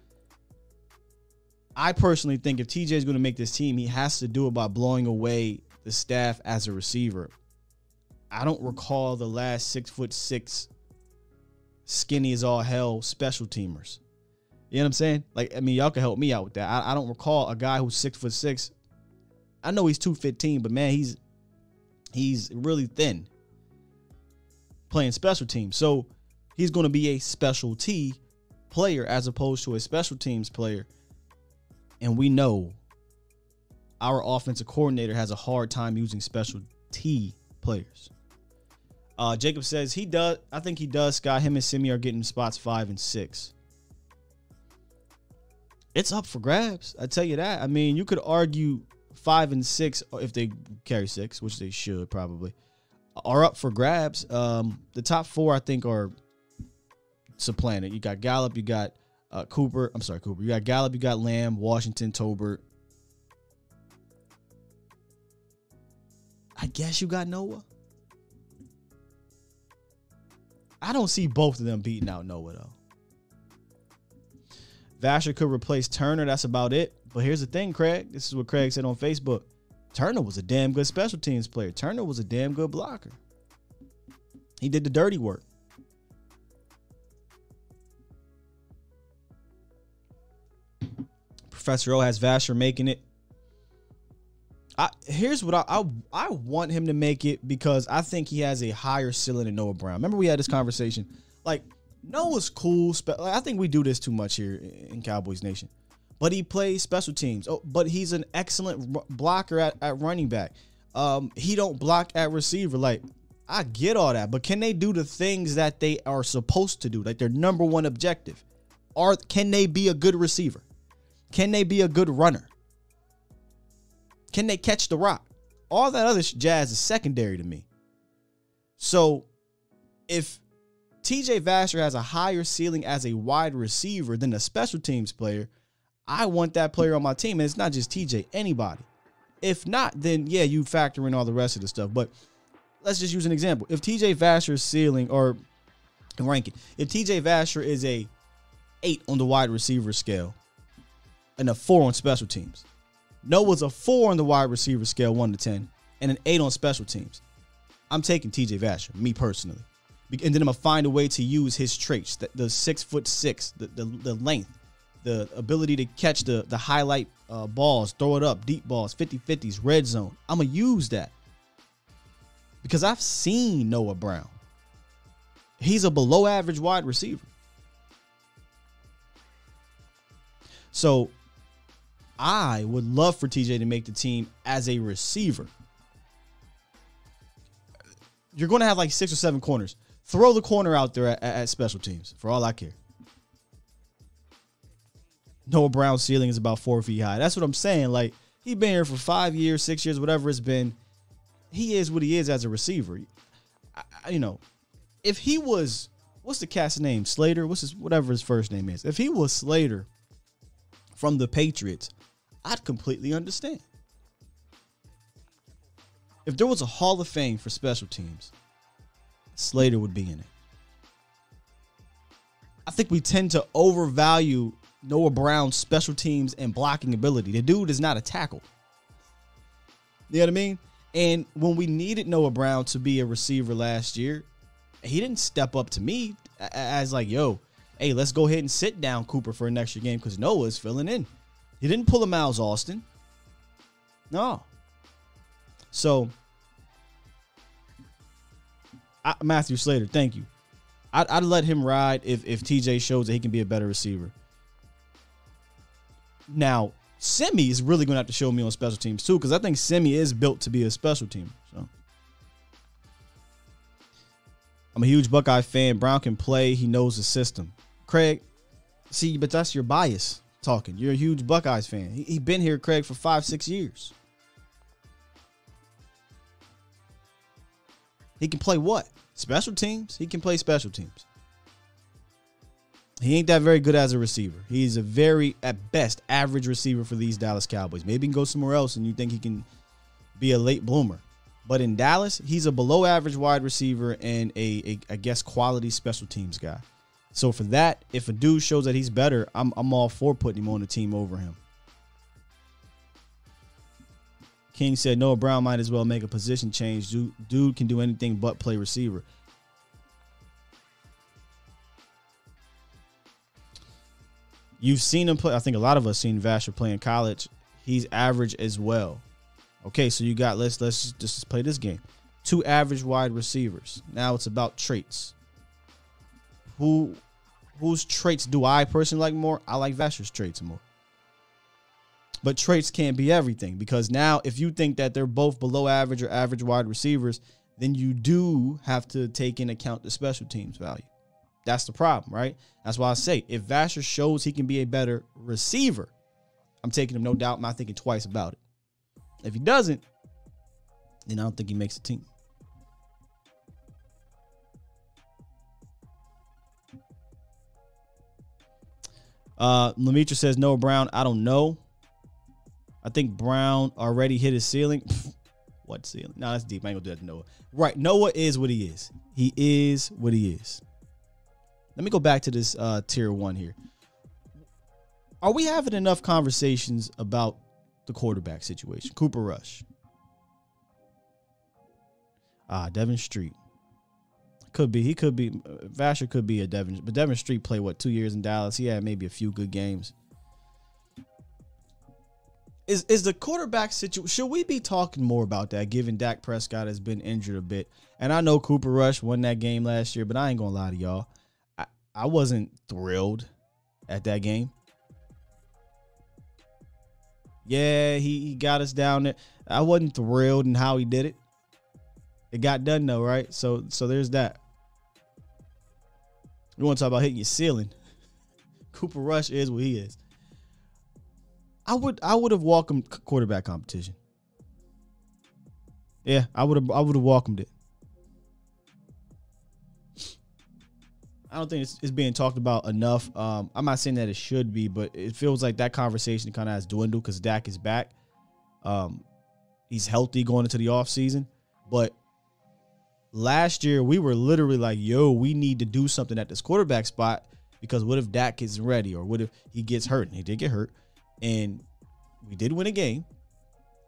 I personally think if TJ is going to make this team, he has to do it by blowing away the staff as a receiver. I don't recall the last six foot six, skinny as all hell special teamers. You know what I'm saying? Like, I mean, y'all can help me out with that. I, I don't recall a guy who's six foot six. I know he's 215, but man, he's he's really thin playing special teams. So he's going to be a specialty player as opposed to a special teams player. And we know our offensive coordinator has a hard time using special T players. Uh, Jacob says he does. I think he does. Scott, him and Simi are getting spots five and six. It's up for grabs. I tell you that. I mean, you could argue five and six if they carry six, which they should probably, are up for grabs. Um, the top four, I think, are supplanted. You got Gallup, you got uh, Cooper. I'm sorry, Cooper. You got Gallup, you got Lamb, Washington, Tolbert. I guess you got Noah. I don't see both of them beating out Noah though. Vasher could replace Turner. That's about it. But here's the thing, Craig. This is what Craig said on Facebook. Turner was a damn good special teams player. Turner was a damn good blocker. He did the dirty work. Professor O has Vasher making it. I, here's what I, I I want him to make it because I think he has a higher ceiling than Noah Brown. Remember we had this conversation. Like Noah's cool. Spe- like, I think we do this too much here in Cowboys Nation. But he plays special teams. Oh, but he's an excellent r- blocker at, at running back. Um, he don't block at receiver. Like I get all that, but can they do the things that they are supposed to do? Like their number one objective. Are can they be a good receiver? Can they be a good runner? Can they catch the rock? All that other jazz is secondary to me. So if TJ Vasher has a higher ceiling as a wide receiver than a special teams player, I want that player on my team. And it's not just TJ, anybody. If not, then yeah, you factor in all the rest of the stuff. But let's just use an example. If TJ Vasher's ceiling or ranking, if TJ Vasher is a eight on the wide receiver scale and a four on special teams, Noah's a four on the wide receiver scale, one to ten, and an eight on special teams. I'm taking TJ Vasher, me personally, and then I'm gonna find a way to use his traits: the, the six foot six, the, the the length, the ability to catch the the highlight uh, balls, throw it up, deep balls, 50-50s, red zone. I'm gonna use that because I've seen Noah Brown. He's a below average wide receiver. So I would love for TJ to make the team as a receiver. You're going to have like six or seven corners. Throw the corner out there at, at special teams for all I care. Noah Brown's ceiling is about four feet high. That's what I'm saying. Like, he been here for five years, six years, whatever it's been. He is what he is as a receiver. I, I- you know, if he was, what's the cat's name? Slater? What's his, whatever his first name is. If he was Slater from the Patriots, I'd completely understand. If there was a Hall of Fame for special teams, Slater would be in it. I think we tend to overvalue Noah Brown's special teams and blocking ability. The dude is not a tackle. You know what I mean? And when we needed Noah Brown to be a receiver last year, he didn't step up to me as like, yo, hey, let's go ahead and sit down Cooper for an extra game because Noah is filling in. He didn't pull a Miles Austin. No. So, I, Matthew Slater, thank you. I'd, I'd let him ride if, if TJ shows that he can be a better receiver. Now, Simi is really going to have to show me on special teams too, because I think Simi is built to be a special team. So, I'm a huge Buckeye fan. Brown can play. He knows the system. Craig, see, but that's your bias talking. You're a huge Buckeyes fan. He, he been here, Craig, for five, six years. He can play what? Special teams? He can play special teams. He ain't that very good as a receiver. He's a very, at best, average receiver for these Dallas Cowboys. Maybe he can go somewhere else and you think he can be a late bloomer. But in Dallas, he's a below average wide receiver and a, a I guess, quality special teams guy. So for that, if a dude shows that he's better, I'm, I'm all for putting him on the team over him. King said Noah Brown might as well make a position change. Dude, dude can do anything but play receiver. You've seen him play. I think a lot of us seen Vasher play in college. He's average as well. Okay, so you got let's let's just play this game. Two average wide receivers. Now it's about traits. Who whose traits do I personally like more? I like Vasher's traits more. But traits can't be everything because now if you think that they're both below average or average wide receivers, then you do have to take in account the special teams value. That's the problem, right? That's why I say if Vasher shows he can be a better receiver, I'm taking him no doubt. I'm not thinking twice about it. If he doesn't, then I don't think he makes the team. Uh, Lemitra says no Brown. I don't know. I think Brown already hit his ceiling. what ceiling? No, that's deep. I ain't gonna do that to Noah. Right. Noah is what he is. He is what he is. Let me go back to this uh, tier one here. Are we having enough conversations about the quarterback situation? Cooper Rush. Ah, Devin Street. Could be. He could be. Vasher could be a Devin. But Devin Street played, what, two years in Dallas? He had maybe a few good games. Is, is the quarterback situation? Should we be talking more about that, given Dak Prescott has been injured a bit? And I know Cooper Rush won that game last year, but I ain't gonna lie to y'all. I, I wasn't thrilled at that game. Yeah, he, he got us down there. I wasn't thrilled in how he did it. It got done though, right? So so there's that. You want to talk about hitting your ceiling? Cooper Rush is what he is. I would I would have welcomed quarterback competition. Yeah, I would have I would have welcomed it. I don't think it's, it's being talked about enough. Um, I'm not saying that it should be, but it feels like that conversation kind of has dwindled because Dak is back. Um, he's healthy going into the offseason. But last year, we were literally like, yo, we need to do something at this quarterback spot because what if Dak isn't ready or what if he gets hurt? And he did get hurt. And we did win a game.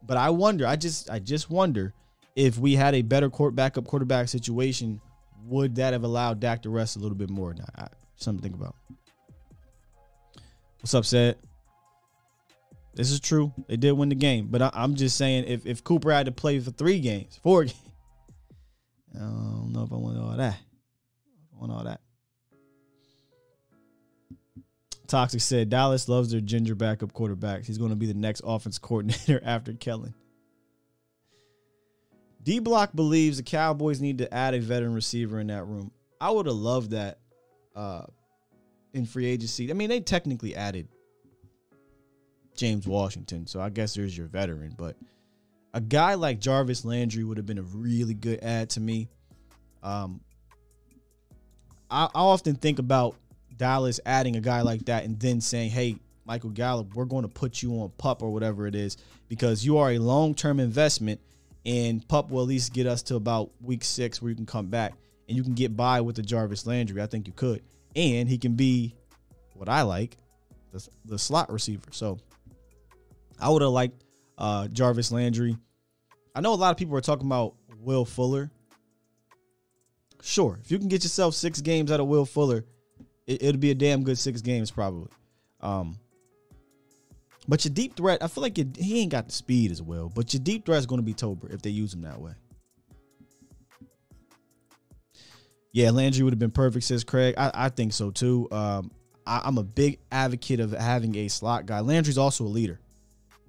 But I wonder, I just I just wonder if we had a better court backup quarterback situation would that have allowed Dak to rest a little bit more? Now, I, something to think about. What's up, said? This is true. They did win the game, but I, am just saying if if Cooper had to play for three games, four games, I don't know if I want all that. I want all that. Toxic said Dallas loves their ginger backup quarterbacks. He's going to be the next offense coordinator after Kellen. D Block believes the Cowboys need to add a veteran receiver in that room. I would have loved that uh, in free agency. I mean, they technically added James Washington, so I guess there's your veteran. But a guy like Jarvis Landry would have been a really good add to me. Um, I, I often think about Dallas adding a guy like that and then saying, "Hey, Michael Gallup, we're going to put you on pup or whatever it is because you are a long term investment." and Pup will at least get us to about week six where you can come back and you can get by with the Jarvis Landry. I think you could, and he can be what I like, the, the slot receiver. So I would have liked uh, Jarvis Landry. I know a lot of people are talking about Will Fuller. Sure, if you can get yourself six games out of Will Fuller, it, it'll be a damn good six games probably. Um, but your deep threat, I feel like he ain't got the speed as well. But your deep threat is going to be Tolbert if they use him that way. Yeah, Landry would have been perfect, says Craig. I, I think so too. Um, I, I'm a big advocate of having a slot guy. Landry's also a leader,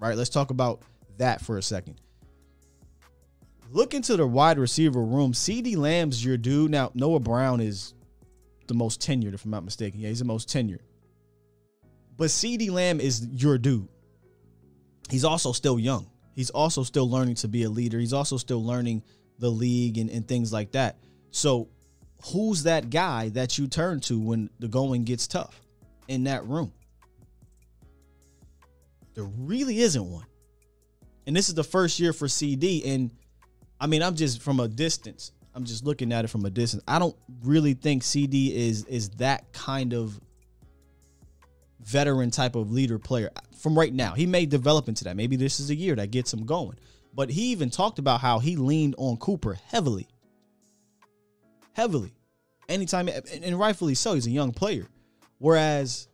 right? Let's talk about that for a second. Look into the wide receiver room. CeeDee Lamb's your dude. Now, Noah Brown is the most tenured, if I'm not mistaken. Yeah, he's the most tenured. But CeeDee Lamb is your dude. He's also still young. He's also still learning to be a leader. He's also still learning the league and, and things like that. So, who's that guy that you turn to when the going gets tough in that room? There really isn't one. And this is the first year for CeeDee. And I mean, I'm just from a distance. I'm just looking at it from a distance. I don't really think CeeDee is is that kind of veteran type of leader player from right now. He may develop into that. Maybe this is a year that gets him going. But he even talked about how he leaned on Cooper heavily. Heavily. Anytime, and rightfully so, he's a young player. Whereas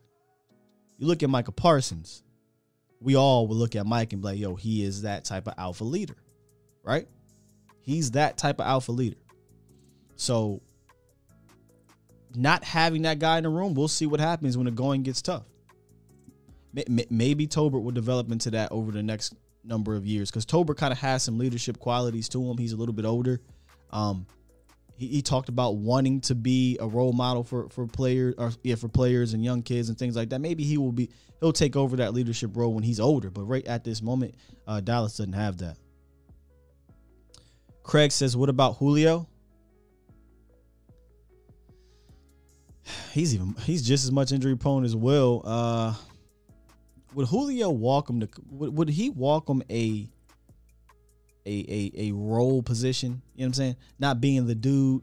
you look at Michael Parsons, we all would look at Mike and be like, yo, he is that type of alpha leader, right? He's that type of alpha leader. So, not having that guy in the room, we'll see what happens when the going gets tough. May- may- Maybe Tolbert will develop into that over the next number of years because Tolbert kind of has some leadership qualities to him. He's a little bit older. Um, he, he talked about wanting to be a role model for for players or yeah for players and young kids and things like that. Maybe he will be he'll take over that leadership role when he's older. But right at this moment, uh, Dallas doesn't have that. Craig says, "What about Julio?" He's even he's just as much injury prone as Will. Uh, would Julio walk him to? Would, would he walk him a a a a role position? You know what I'm saying? Not being the dude,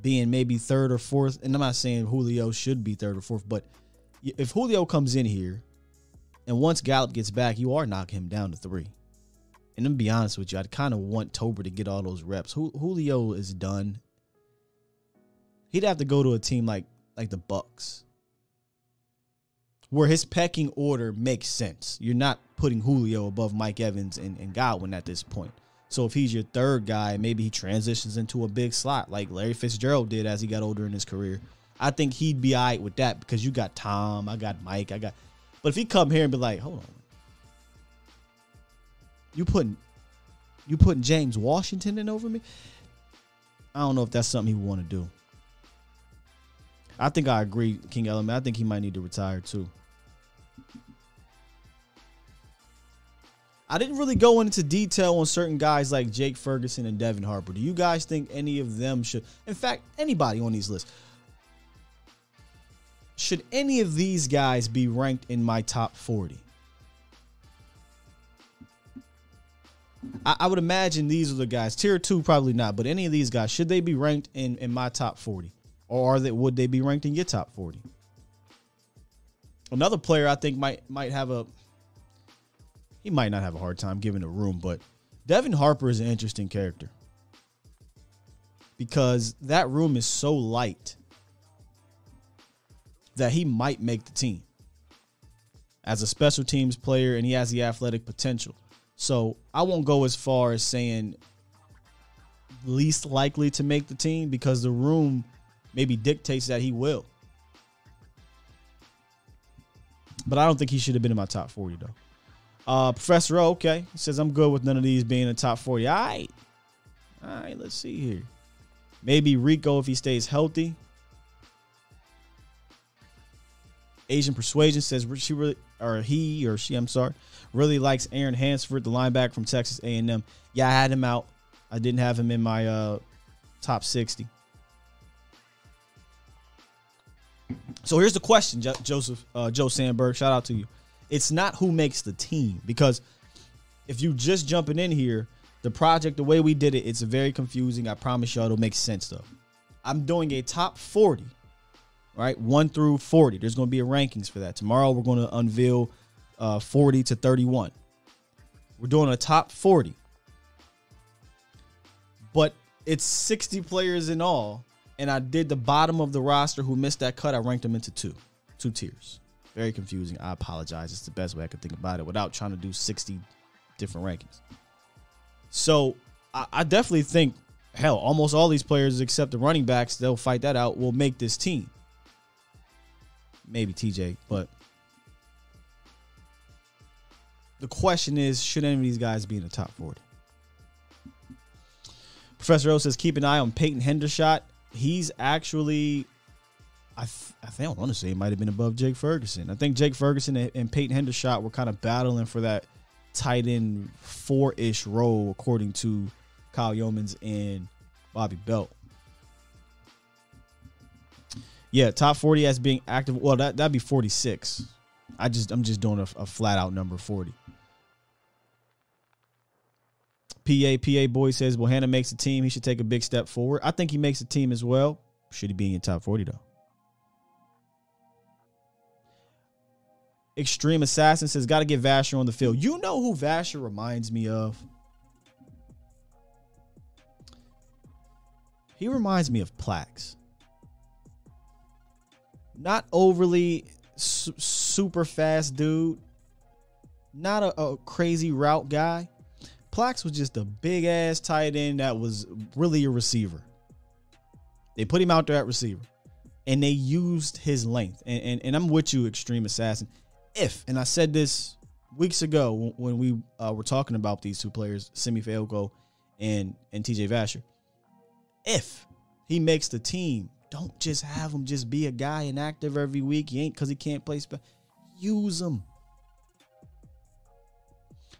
being maybe third or fourth. And I'm not saying Julio should be third or fourth, but if Julio comes in here, and once Gallup gets back, you are knocking him down to three. And to be honest with you, I'd kind of want Tolbert to get all those reps. Julio is done. He'd have to go to a team like like the Bucks, where his pecking order makes sense. You're not putting Julio above Mike Evans and, and Godwin at this point. So if he's your third guy, maybe he transitions into a big slot like Larry Fitzgerald did as he got older in his career. I think he'd be all right with that because you got Tom, I got Mike, I got. But if he come here and be like, hold on, you putting you putting James Washington in over me? I don't know if that's something he would want to do. I think I agree, King Element. I think he might need to retire too. I didn't really go into detail on certain guys like Jake Ferguson and Devin Harper. Do you guys think any of them should, in fact, anybody on these lists, should any of these guys be ranked in my top 40? I, I would imagine these are the guys. Tier two, probably not, but any of these guys, should they be ranked in, in my top 40? Or are they would they be ranked in your top 40? Another player I think might might have a he might not have a hard time giving a room, but Devin Harper is an interesting character. Because that room is so light that he might make the team as a special teams player and he has the athletic potential. So I won't go as far as saying least likely to make the team because the room maybe dictates that he will. But I don't think he should have been in my top 40 though. Uh, Professor O, okay. He says I'm good with none of these being in the top 40. All right. All right, let's see here. Maybe Rico if he stays healthy. Asian Persuasion says she really or he or she, I'm sorry, really likes Aaron Hansford, the linebacker from Texas A&M. Yeah, I had him out. I didn't have him in my uh, top 60. So here's the question, jo- Joseph uh, Joe Sandberg. Shout out to you. It's not who makes the team because if you just jumping in here, the project the way we did it, it's very confusing. I promise y'all it'll make sense though. I'm doing a top 40, right? One through 40. There's going to be a rankings for that. Tomorrow we're going to unveil uh, 40 to 31. We're doing a top 40, but it's 60 players in all and I did the bottom of the roster who missed that cut. I ranked them into two, two tiers. Very confusing. I apologize. It's the best way I could think about it without trying to do 60 different rankings. So I, I definitely think, hell, almost all these players except the running backs, they'll fight that out, will make this team. Maybe TJ, but the question is, should any of these guys be in the top 40? Professor O says, keep an eye on Peyton Hendershot he's actually I, th- I think I want to say he might have been above Jake Ferguson. I think Jake Ferguson and, Peyton Hendershot were kind of battling for that tight end four ish role, according to Kyle Youmans and Bobby Belt. Yeah, top forty as being active. Well, that that'd be forty six. I just I'm just doing a, a flat out number forty. PA PA boy says Bohanna makes a team. He should take a big step forward. I think he makes a team as well. Should he be in top 40 though? Extreme Assassin says got to get Vasher on the field. You know who Vasher reminds me of? He reminds me of Plax. Not overly su- super fast dude. Not a, a crazy route guy Plax was just a big ass tight end that was really a receiver. They put him out there at receiver and they used his length. And, and, and I'm with you, Extreme Assassin. If, and I said this weeks ago when we uh, were talking about these two players, Simi Fehoko and and TJ Vasher, if he makes the team, don't just have him just be a guy inactive every week. He ain't because he can't play. Spe- use him.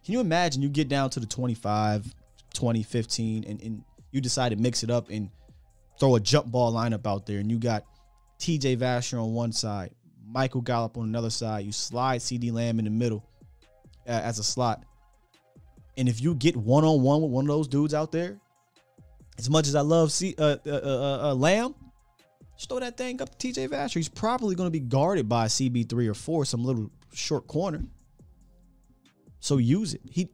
Can you imagine you get down to the 25, 20, 15, and, and you decide to mix it up and throw a jump ball lineup out there, and you got TJ Vasher on one side, Michael Gallup on another side. You slide CeeDee Lamb in the middle uh, as a slot. And if you get one on one with one of those dudes out there, as much as I love C, uh, uh, uh, uh, Lamb, just throw that thing up to TJ Vasher. He's probably going to be guarded by CB3 or 4, some little short corner. So use it. He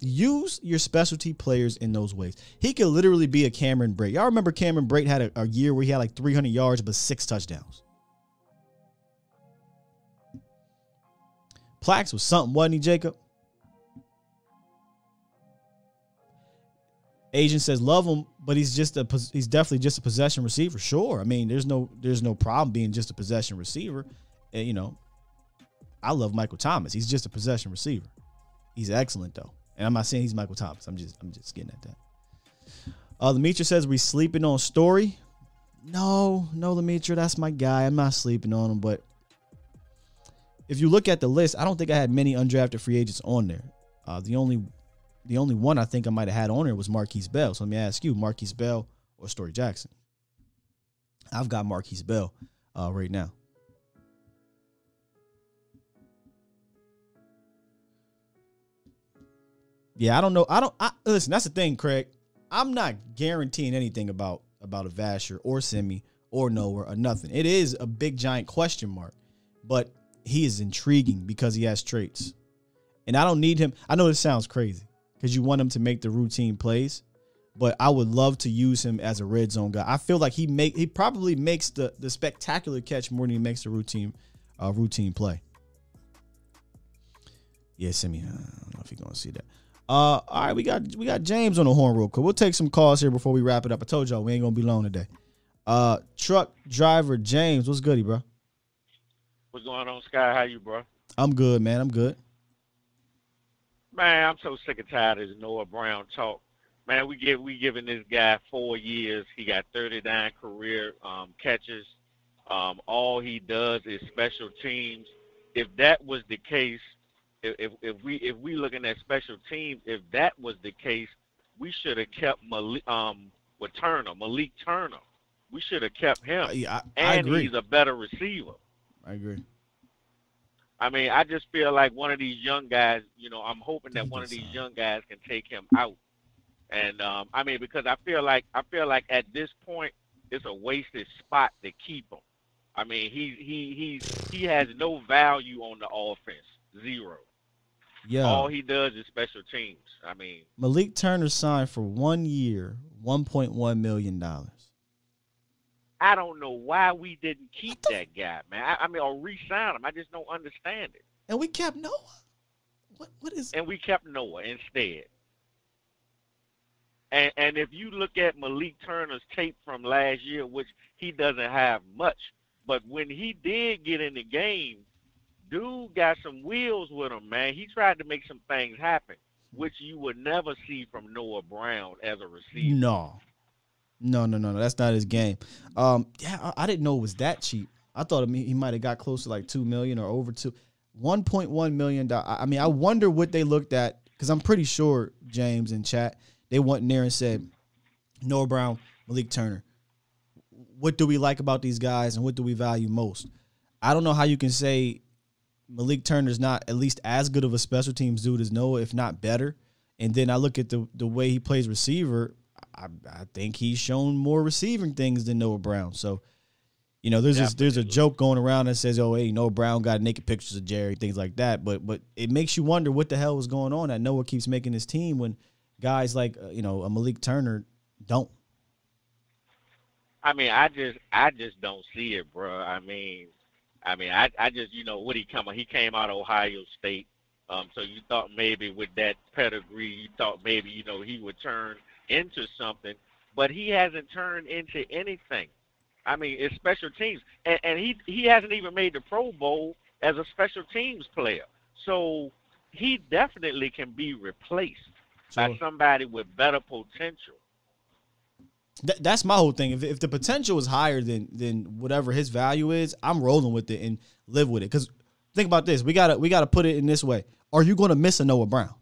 use your specialty players in those ways. He could literally be a Cameron Brate. Y'all remember Cameron Brate had a, a year where he had like 300 yards but six touchdowns. Plax was something, wasn't he, Jacob? Agent says love him, but he's just a he's definitely just a possession receiver. Sure, I mean there's no there's no problem being just a possession receiver. And, you know, I love Michael Thomas. He's just a possession receiver. He's excellent though, and I'm not saying he's Michael Thomas. I'm just I'm just getting at that. Uh, Lemitra says we sleeping on Storey. No, no, Lemitra, that's my guy. I'm not sleeping on him, but if you look at the list, I don't think I had many undrafted free agents on there. Uh, the only the only one I think I might have had on there was Markquese Bell. So let me ask you, Markquese Bell or Storey Jackson? I've got Markquese Bell uh, right now. Yeah, I don't know. I don't I, listen. That's the thing, Craig. I'm not guaranteeing anything about about a Vasher or Simi or Noah or nothing. It is a big giant question mark, but he is intriguing because he has traits, and I don't need him. I know this sounds crazy because you want him to make the routine plays, but I would love to use him as a red zone guy. I feel like he make he probably makes the the spectacular catch more than he makes the routine uh, routine play. Yeah, Simi. I don't know if you're gonna see that. Uh, all right, we got we got James on the horn real quick. We'll take some calls here before we wrap it up. I told y'all we ain't gonna be long today. Uh, truck driver James, what's goody, bro? What's going on, Sky? How you, bro? I'm good, man. I'm good. Man, I'm so sick and tired of Noah Brown talk. Man, we give we giving this guy four years. He got 39 career um, catches. Um, all he does is special teams. If that was the case, if, if we if we looking at special teams, if that was the case, we should have kept Malik um with Turner, Malik Turner. We should have kept him. Yeah, I, and I agree. he's a better receiver. I agree. I mean, I just feel like one of these young guys, you know, I'm hoping that one of these young guys can take him out. And um, I mean, because I feel like I feel like at this point it's a wasted spot to keep him. I mean, he he he's he has no value on the offense, zero. Yeah, All he does is special teams. I mean, Malik Turner signed for one year, one point one million dollars. I don't know why we didn't keep that guy, man. I, I mean, or re-sign him. I just don't understand it. And we kept Noah. What what is and we kept Noah instead. And and if you look at Malik Turner's tape from last year, which he doesn't have much, but when he did get in the game, dude got some wheels with him, man. He tried to make some things happen, hmm. which you would never see from Noah Brown as a receiver. no, no, no, no, no. That's not his game. Um, yeah, I, I didn't know it was that cheap. I thought he might have got close to like two million or over two. One point one million dollars. I mean, I wonder what they looked at because I'm pretty sure James and chat they went in there and said Noah Brown, Malik Turner. What do we like about these guys and what do we value most? I don't know how you can say Malik Turner's not at least as good of a special teams dude as Noah, if not better. And then I look at the the way he plays receiver. I, I think he's shown more receiving things than Noah Brown. So, you know, there's this, there's a joke going around that says, "Oh, hey, Noah Brown got naked pictures of Jerry, things like that." But but it makes you wonder what the hell was going on that Noah keeps making his team when guys like uh, you know a Malik Turner don't. I mean, I just I just don't see it, bro. I mean, I mean, I I just you know what he come he came out of Ohio State, um, so you thought maybe with that pedigree, you thought maybe you know he would turn into something, but he hasn't turned into anything. I mean, it's special teams, and, and he he hasn't even made the Pro Bowl as a special teams player. So he definitely can be replaced by somebody with better potential. Th- that's my whole thing. If, if the potential is higher than than whatever his value is, I'm rolling with it and live with it. Because think about this, we gotta we gotta put it in this way: Are you going to miss a Noah Brown?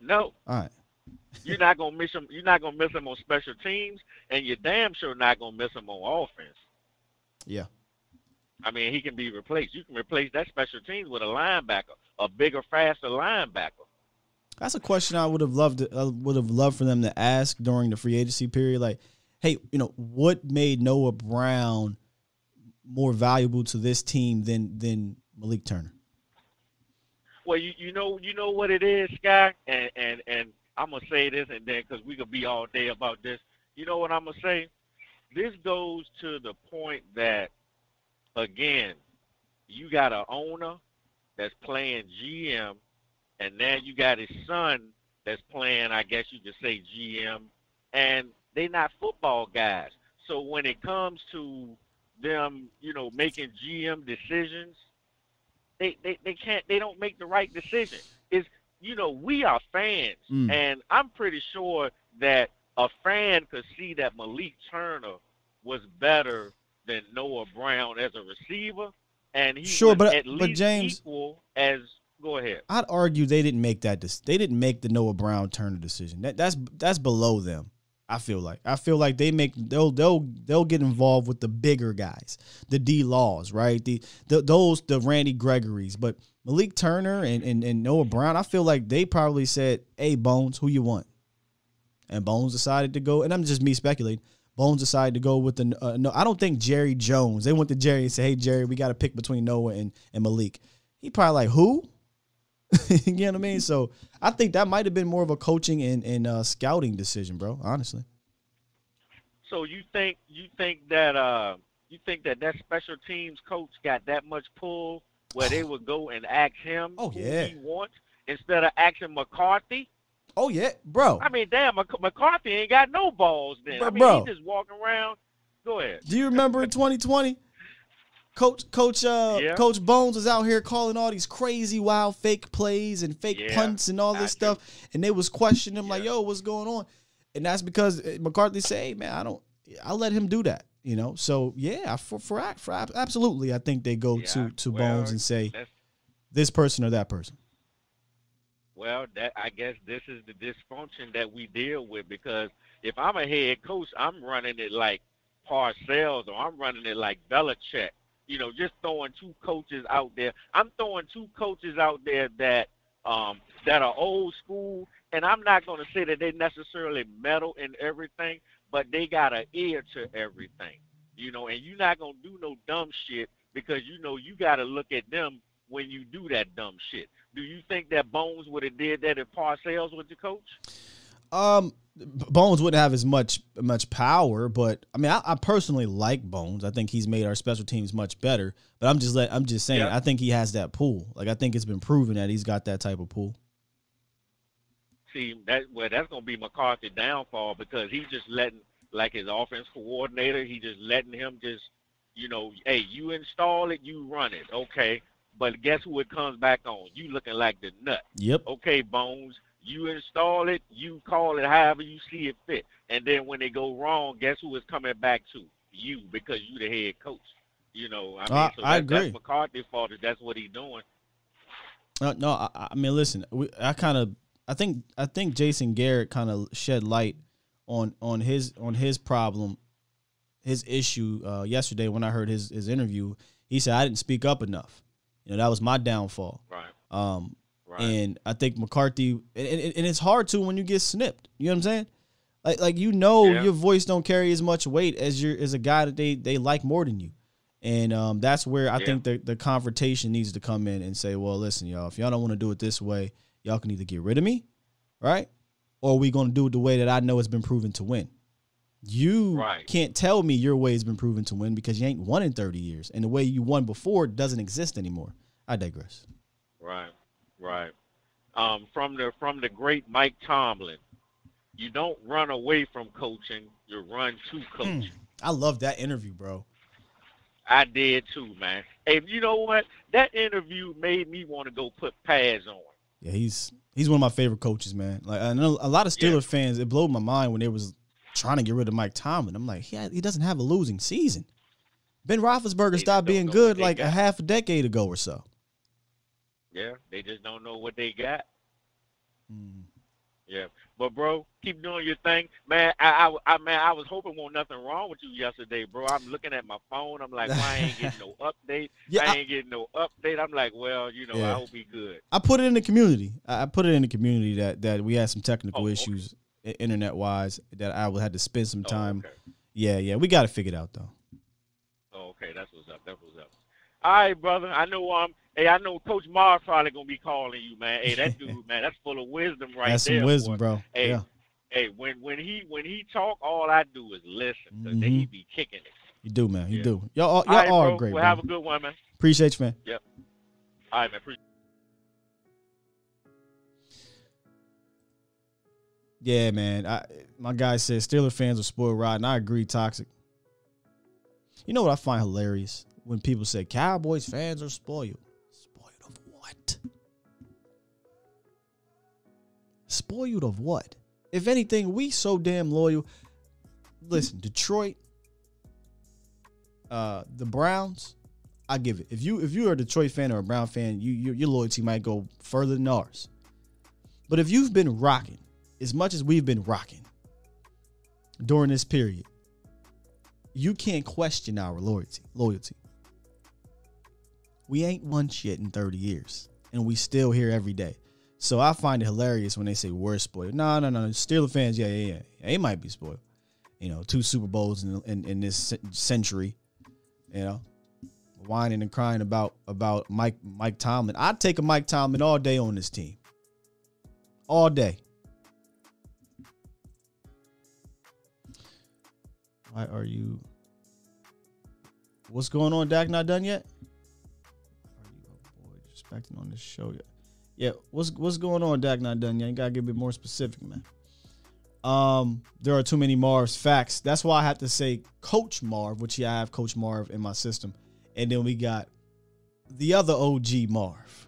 No, All right, you're not gonna miss him. You're not gonna miss him on special teams, and you're damn sure not gonna miss him on offense. yeah, I mean, he can be replaced. You can replace that special teams with a linebacker, a bigger, faster linebacker. that's a question I would have loved. To, uh, would have loved for them to ask during the free agency period. Like, hey, you know, what made Noah Brown more valuable to this team than than Malik Turner? Well, you you know you know what it is, Sky, and and and I'm gonna say this, and then because we could be all day about this. You know what I'm gonna say? This goes to the point that, again, you got an owner that's playing GM, and now you got his son that's playing, I guess you could say GM, and they're not football guys. So when it comes to them, you know, making GM decisions, they, they, they can't they don't make the right decision. Is you know, we are fans Mm. and I'm pretty sure that a fan could see that Malik Turner was better than Noah Brown as a receiver and he Sure, but- at but least James- equal as go ahead. I'd argue they didn't make that. Dis- they didn't make the Noah Brown Turner decision. That that's that's below them. I feel like I feel like they make they'll they'll they'll get involved with the bigger guys, the D Laws, right? The, the those the Randy Gregory's, but Malik Turner and, and and Noah Brown, I feel like they probably said, "Hey Bones, who you want?" And Bones decided to go, and I'm just me speculating. Bones decided to go with the uh, no. I don't think Jerry Jones. They went to Jerry and said, "Hey Jerry, we got to pick between Noah and and Malik." He probably like who? you know what I mean? So I think that might have been more of a coaching and, and uh, scouting decision, bro. Honestly, So you think you think that uh you think that that special teams coach got that much pull where they would go and ask him Oh, who yeah. he wants instead of asking McCarthy? oh yeah, bro. I mean, damn, McCarthy ain't got no balls then. Bro- I mean, bro. he just walking around. Go ahead. Do you remember in 2020? Coach Coach uh Yeah. Coach Bones was out here calling all these crazy wild fake plays and fake Yeah, punts and all I this do. stuff, and they was questioning him like, "Yo, what's going on?" And that's because uh, McCarthy said, "Hey, man, I don't, I let him do that." You know, so yeah, for for, for absolutely, I think they go Yeah, to to well, Bones and say this person or that person. well, that I guess this is the dysfunction that we deal with because if I'm a head coach, I'm running it like Parcells or I'm running it like Belichick. You know, just throwing two coaches out there. I'm throwing two coaches out there that um, that are old school, and I'm not going to say that they necessarily meddle in everything, but they got an ear to everything. You know, and you're not going to do no dumb shit because you know you got to look at them when you do that dumb shit. Do you think that Bones would have did that if Parcells was the coach? Um, Bones wouldn't have as much much power, but I mean, I, I personally like Bones. I think he's made our special teams much better. But I'm just let I'm just saying, Yeah. I think he has that pool. Like I think it's been proven that he's got that type of pool. See that well, that's gonna be McCarthy downfall because he's just letting like his offense coordinator, he just letting him just, you know, hey, you install it, you run it, okay. But guess who it comes back on? You looking like the nut. Yep. Okay, Bones, you install it, you call it however you see it fit. And then when they go wrong, guess who it's coming back to? You, because you the head coach. You know, I mean, Uh, so I that, that's agree. McCarthy's fault if that's what he's doing. Uh, no, I, I mean, listen, we, I kind of, I think, I think Jason Garrett kind of shed light on on his on his problem, his issue uh, yesterday when I heard his his interview. He said I didn't speak up enough. You know, that was my downfall. Right. Um, Right. And I think McCarthy, and, and, and it's hard to when you get snipped. You know what I'm saying? Like, like you know, Yeah. your voice don't carry as much weight as your as a guy that they they like more than you. And um, that's where I Yeah. think the the confrontation needs to come in and say, well, listen, y'all, if y'all don't want to do it this way, y'all can either get rid of me, right, or we gonna do it the way that I know it's been proven to win. You Right. can't tell me your way has been proven to win because you ain't won in 30 years, and the way you won before doesn't exist anymore. I digress. Right, right. Um, from the from the great Mike Tomlin, you don't run away from coaching; you run to coaching. I love that interview, bro. I did too, man. And you know what? That interview made me want to go put pads on. Yeah, he's he's one of my favorite coaches, man. Like I know a lot of Steelers Yeah. fans, it blew my mind when they was trying to get rid of Mike Tomlin. I'm like, he he doesn't have a losing season. Ben Roethlisberger stopped being good like a half a decade ago or so. Yeah, they just don't know what they got. Mm. Yeah, but bro, keep doing your thing, man. I, I, I man, I was hoping wasn't nothing wrong with you yesterday, bro. I'm looking at my phone. I'm like, well, I ain't getting no update. Yeah, I I- ain't getting no update. I'm like, well, you know, Yeah. I hope he good. I put it in the community. I put it in the community that that we had some technical Oh, okay. issues internet wise that I would had to spend some Oh, time. okay. Yeah, yeah, we got to figure it out though. Oh, okay, that's what's up. That's what's up. All right, brother. I know um hey, I know Coach Mars probably gonna be calling you, man. Hey, that dude, man, that's full of wisdom right there. That's there. some wisdom, bro. Hey, Yeah, hey, when when he when he talk, all I do is listen. Cause Mhm. he be kicking it. you do, man. You Yeah. do. Y'all, all, y'all all right, are bro. great, Well, have a good one, man. Appreciate you, man. Yep. All right, man. Appreciate Yeah, man. I, my guy said Steeler fans are spoiled rotten. I agree, toxic. You know what I find hilarious when people say Cowboys fans are spoiled. Spoiled of what? Spoiled of what? If anything, we so damn loyal. Listen, Detroit, uh, the Browns. I give it. If you if you're a Detroit fan or a Brown fan, you your, your loyalty might go further than ours. But if you've been rocking as much as we've been rocking during this period, you can't question our loyalty. Loyalty. We ain't won shit in 30 years, and we still here every day. So I find it hilarious when they say we're spoiled. No, no, no. Steeler fans, yeah, yeah, yeah. They might be spoiled. You know, two Super Bowls in, in, in this century. You know, whining and crying about about Mike Mike Tomlin. I'd take a Mike Tomlin all day on this team. All day. Why are you? What's going on? Dak not done yet? Are you a boy disrespecting on this show? Yeah, what's what's going on? Dak not done yet. You gotta get a bit more specific, man. Um, there are too many Marv's facts. That's why I have to say Coach Marv, which yeah, I have Coach Marv in my system, and then we got the other OG Marv.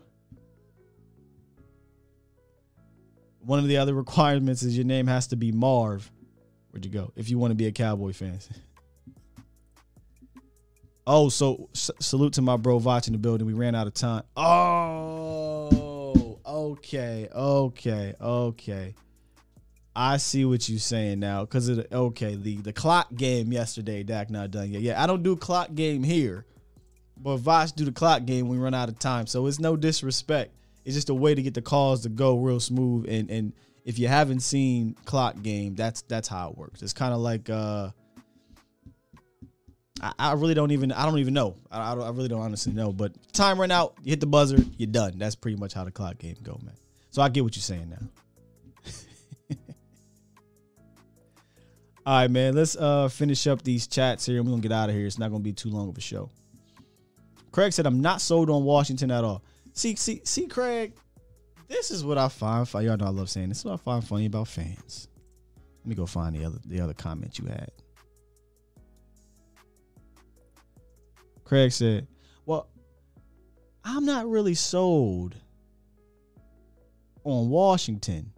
One of the other requirements is your name has to be Marv. Where'd you go? If you want to be a Cowboy fan. Oh, so s- salute to my bro Vach in the building. We ran out of time. Oh, okay, okay, okay. I see what you're saying now. Cause of the okay, the the clock game yesterday, Dak not done yet. Yeah, I don't do clock game here, but Vosh do the clock game we run out of time. So it's no disrespect. It's just a way to get the calls to go real smooth. And and if you haven't seen clock game, that's that's how it works. It's kind of like uh I, I really don't even I don't even know. I, I, I really don't honestly know. But time run out, you hit the buzzer, you're done. That's pretty much how the clock game go, man. So I get what you're saying now. All right, man. Let's uh finish up these chats here. We're gonna get out of here. It's not gonna be too long of a show. Craig said, "I'm not sold on Washington at all." See, see, see, Craig. This is what I find. Y'all know I love saying this. Is what I find funny about fans. Let me go find the other the other comment you had. Craig said, "Well, I'm not really sold on Washington,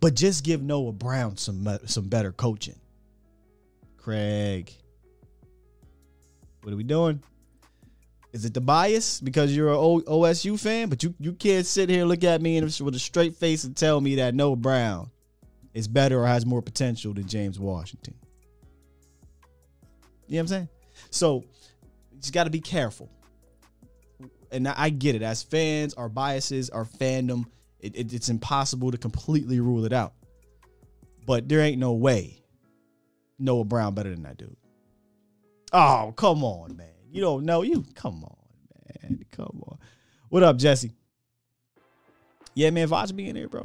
but just give Noah Brown some uh, some better coaching." Craig, what are we doing? Is it the bias because you're an OSU fan, but you you can't sit here and look at me with a straight face and tell me that Noah Brown is better or has more potential than James Washington? You know what I'm saying? So just got to be careful. And I get it. As fans, our biases, our fandom, it, it- it's impossible to completely rule it out. But there ain't no way Noah Brown better than that dude. Oh, come on, man. You don't know you. Come on, man. Come on. What up, Jesse? Yeah, man. Voch be in here, bro.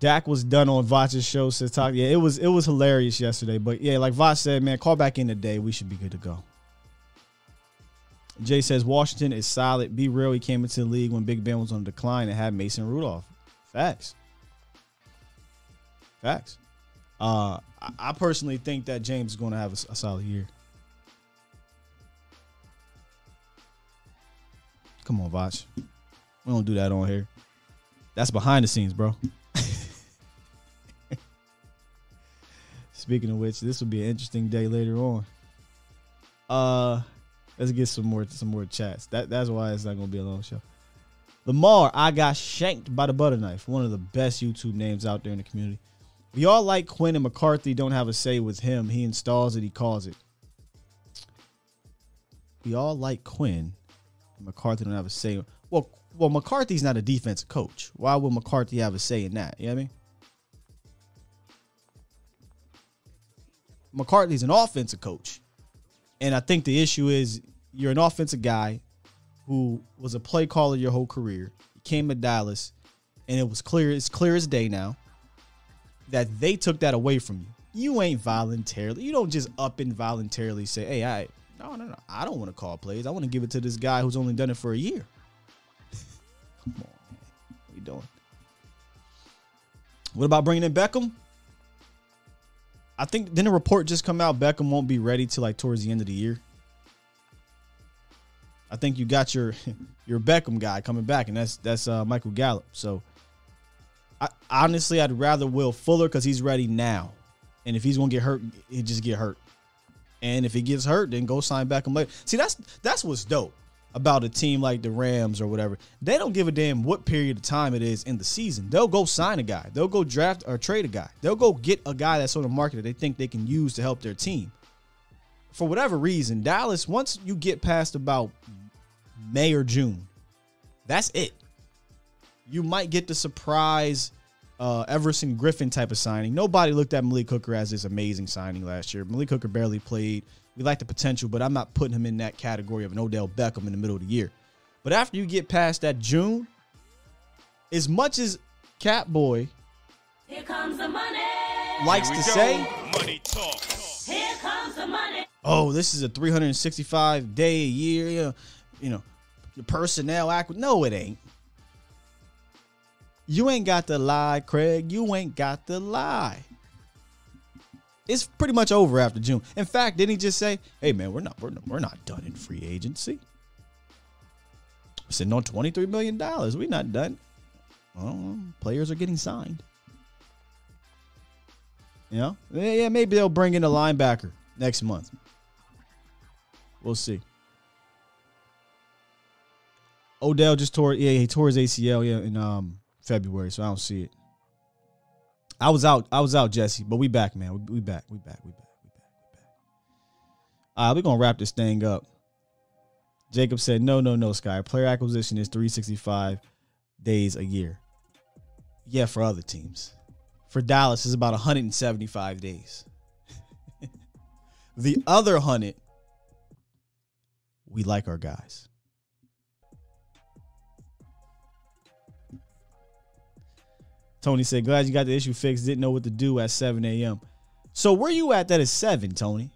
Dak was done on Vach's show. Said talk. Yeah, it was it was hilarious yesterday. But yeah, like Vach said, man, call back in today. We should be good to go. Jay says Washington is solid. Be real. He came into the league when Big Ben was on decline and had Mason Rudolph. Facts. Facts. Uh, I, I personally think that James is going to have a, a solid year. Come on, Vach. We don't do that on here. That's behind the scenes, bro. Speaking of which, this will be an interesting day later on. Uh, let's get some more some more chats. That that's why it's not gonna be a long show. Lamar, I got shanked by the butter knife. One of the best YouTube names out there in the community. We all like Quinn and McCarthy don't have a say with him. He installs it, he calls it. We all like Quinn. McCarthy don't have a say. Well, well, McCarthy's not a defensive coach. Why would McCarthy have a say in that? You know what I mean? McCarthy's an offensive coach. And I think the issue is you're an offensive guy who was a play caller your whole career. Came to Dallas, and it was clear, it's clear as day now that they took that away from you. You ain't voluntarily, you don't just up and voluntarily say, hey, I no, no, no. I don't want to call plays. I want to give it to this guy who's only done it for a year. Come on, man. What are you doing? What about bringing in Beckham? I think didn't a report just come out Beckham won't be ready till like towards the end of the year. I think you got your your Beckham guy coming back, and that's that's uh, Michael Gallup. So, I honestly I'd rather Will Fuller because he's ready now, and if he's gonna get hurt, he just get hurt. And if he gets hurt, then go sign Beckham later. See, that's that's what's dope about a team like the Rams or whatever. They don't give a damn what period of time it is in the season. They'll go sign a guy. They'll go draft or trade a guy. They'll go get a guy that's on the market that they think they can use to help their team. For whatever reason, Dallas, once you get past about May or June, that's it. You might get the surprise uh, Everson Griffen type of signing. Nobody looked at Malik Hooker as this amazing signing last year. Malik Hooker barely played. We like the potential, but I'm not putting him in that category of an Odell Beckham in the middle of the year. But after you get past that June, as much as Catboy Here comes the money. likes to say, Money talk. Here comes the money. "Oh, this is a 365 day a year, you know, you know, your personnel act." No, it ain't. You ain't got to lie, Craig. You ain't got to lie. It's pretty much over after June. In fact, didn't he just say, "Hey, man, we're not we're we're not done in free agency. We're sitting on 23 million dollars. We're not done. Well, players are getting signed. You know, yeah, yeah, maybe they'll bring in a linebacker next month. We'll see. Odell just tore yeah, he tore his ACL yeah in um February, so I don't see it. I was out, I was out, Jesse, but we back, man. We, we back, we back, we back, we back, we back. All right, we're gonna wrap this thing up. Jacob said, no, no, no, Sky. Player acquisition is 365 days a year. Yeah, for other teams. For Dallas, it's about 175 days. the other 100, we like our guys. Tony said, glad you got the issue fixed. Didn't know what to do at 7 a.m. So where you at that is 7, Tony?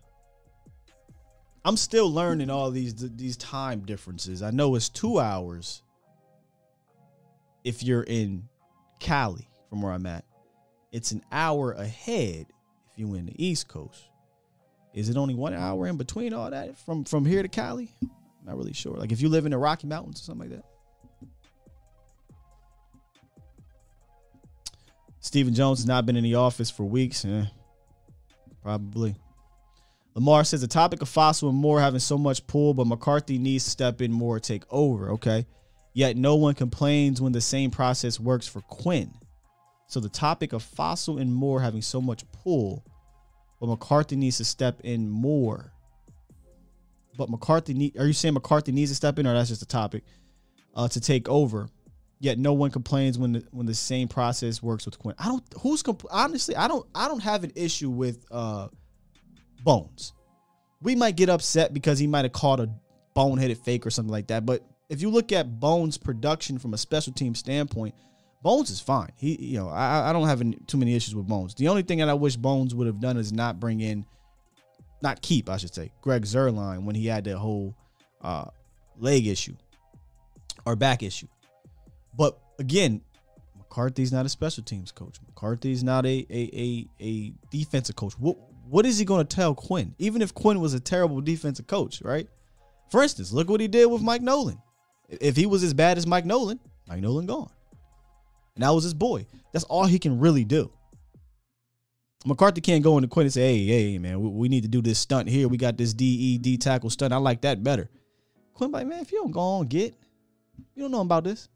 I'm still learning all these these time differences. I know it's two hours if you're in Cali from where I'm at. It's an hour ahead if you're in the East Coast. Is it only one hour in between all that from from here to Cali? Not really sure. Like if you live in the Rocky Mountains or something like that. Stephen Jones has not been in the office for weeks. Eh, probably. Lamar says the topic of Fassel and Moore having so much pull, but McCarthy needs to step in more, take over. Okay. Yet no one complains when the same process works for Quinn. So the topic of Fassel and Moore having so much pull, but McCarthy needs to step in more. But McCarthy need are you saying McCarthy needs to step in, or that's just a topic uh, to take over? Yet no one complains when the when the same process works with Quinn. I don't who's compl- honestly I don't I don't have an issue with uh Bones. We might get upset because he might have caught a boneheaded fake or something like that. But if you look at Bones' production from a special team standpoint, Bones is fine. He, you know, I, I don't have any, too many issues with Bones. The only thing that I wish Bones would have done is not bring in, not keep, I should say, Greg Zuerlein when he had that whole uh, leg issue or back issue. But again, McCarthy's not a special teams coach. McCarthy's not a a a, a defensive coach. What what is he going to tell Quinn? Even if Quinn was a terrible defensive coach, right? For instance, look what he did with Mike Nolan. If he was as bad as Mike Nolan, Mike Nolan gone. And that was his boy. That's all he can really do. McCarthy can't go into Quinn and say, hey, hey, man, we, we need to do this stunt here. We got this DED tackle stunt. I like that better. Quinn like, man, if you don't go on, get, you don't know about this.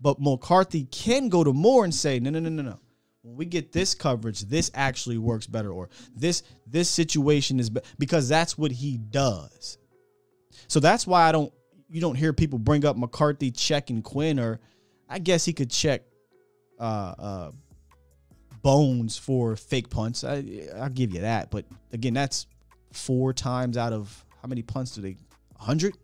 But McCarthy can go to Moore and say, no, no, no, no, no. When we get this coverage, this actually works better, or this this situation is be-, because that's what he does. So that's why I don't you don't hear people bring up McCarthy checking Quinn, or I guess he could check uh uh Bones for fake punts. I I'll give you that, but again, that's four times out of how many punts do they? hundred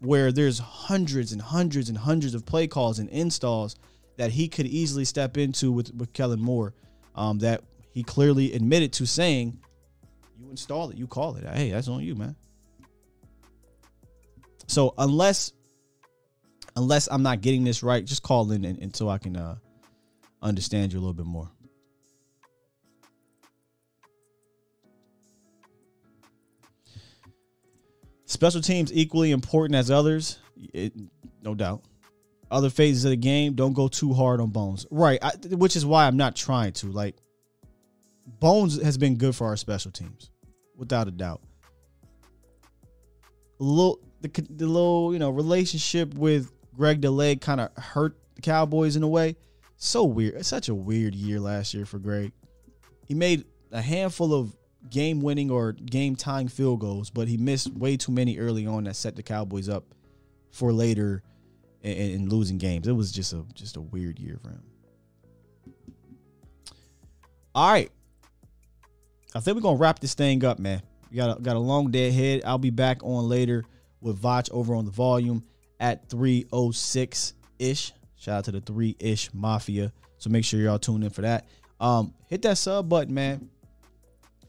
where there's hundreds and hundreds and hundreds of play calls and installs that he could easily step into with, with Kellen Moore um, that he clearly admitted to saying, you install it, you call it. Hey, that's on you, man. So unless unless I'm not getting this right, just call in and, until I can uh, understand you a little bit more. Special teams equally important as others, it, no doubt. Other phases of the game don't go too hard on Bones, right? I, which is why I'm not trying to. Like, Bones has been good for our special teams, without a doubt. A little the, the little you know relationship with Greg Delay kind of hurt the Cowboys in a way. So weird. It's such a weird year last year for Greg. He made a handful of game winning or game tying field goals, but he missed way too many early on that set the Cowboys up for later in, in losing games. It was just a just a weird year for him. All right. I think we're gonna wrap this thing up, man. We got a, got a long day ahead. I'll be back on later with Vach over on the volume at 306 ish. Shout out to the three ish mafia. So make sure y'all tune in for that. Um, hit that sub button, man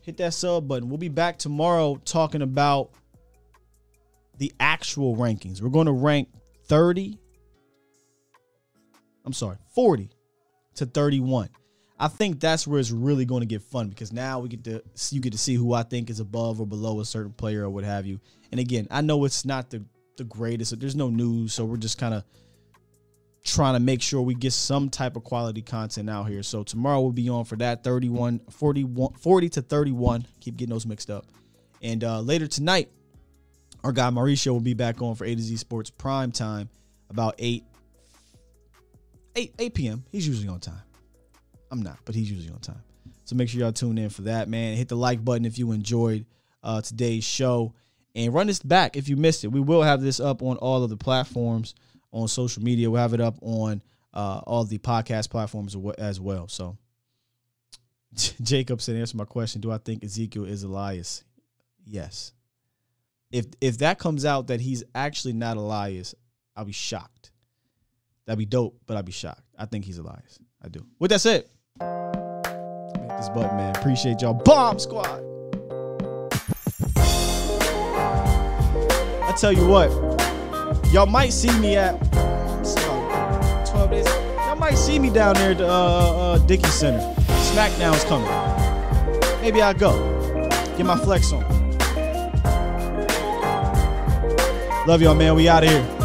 hit that sub button. We'll be back tomorrow talking about the actual rankings. We're going to rank 30. I'm sorry, 40 to 31. I think that's where it's really going to get fun because now we get to you get to see who I think is above or below a certain player or what have you. And again, I know it's not the the greatest. There's no news, so we're just kind of trying to make sure we get some type of quality content out here. So tomorrow we'll be on for that 31 41 40 to 31. Keep getting those mixed up. And uh, later tonight, our guy Mauricio will be back on for A to Z Sports Prime Time about 8 8 8 p.m. He's usually on time. I'm not, but he's usually on time. So make sure y'all tune in for that, man. Hit the like button if you enjoyed uh, today's show. And run this back if you missed it. We will have this up on all of the platforms on social media. We'll have it up on uh, all the podcast platforms as well. So, Jacob said, answer my question. Do I think Ezekiel is Elias? Yes. If if that comes out that he's actually not Elias, I'll be shocked. That'd be dope, but I'd be shocked. I think he's Elias. I do. With that said, hit this button, man. Appreciate y'all. Bomb squad. I tell you what. Y'all might see me at 12 days. Y'all might see me down there at the uh, uh, Dickey Center. SmackDown's coming. Maybe I'll go. Get my flex on. Love y'all, man. We out of here.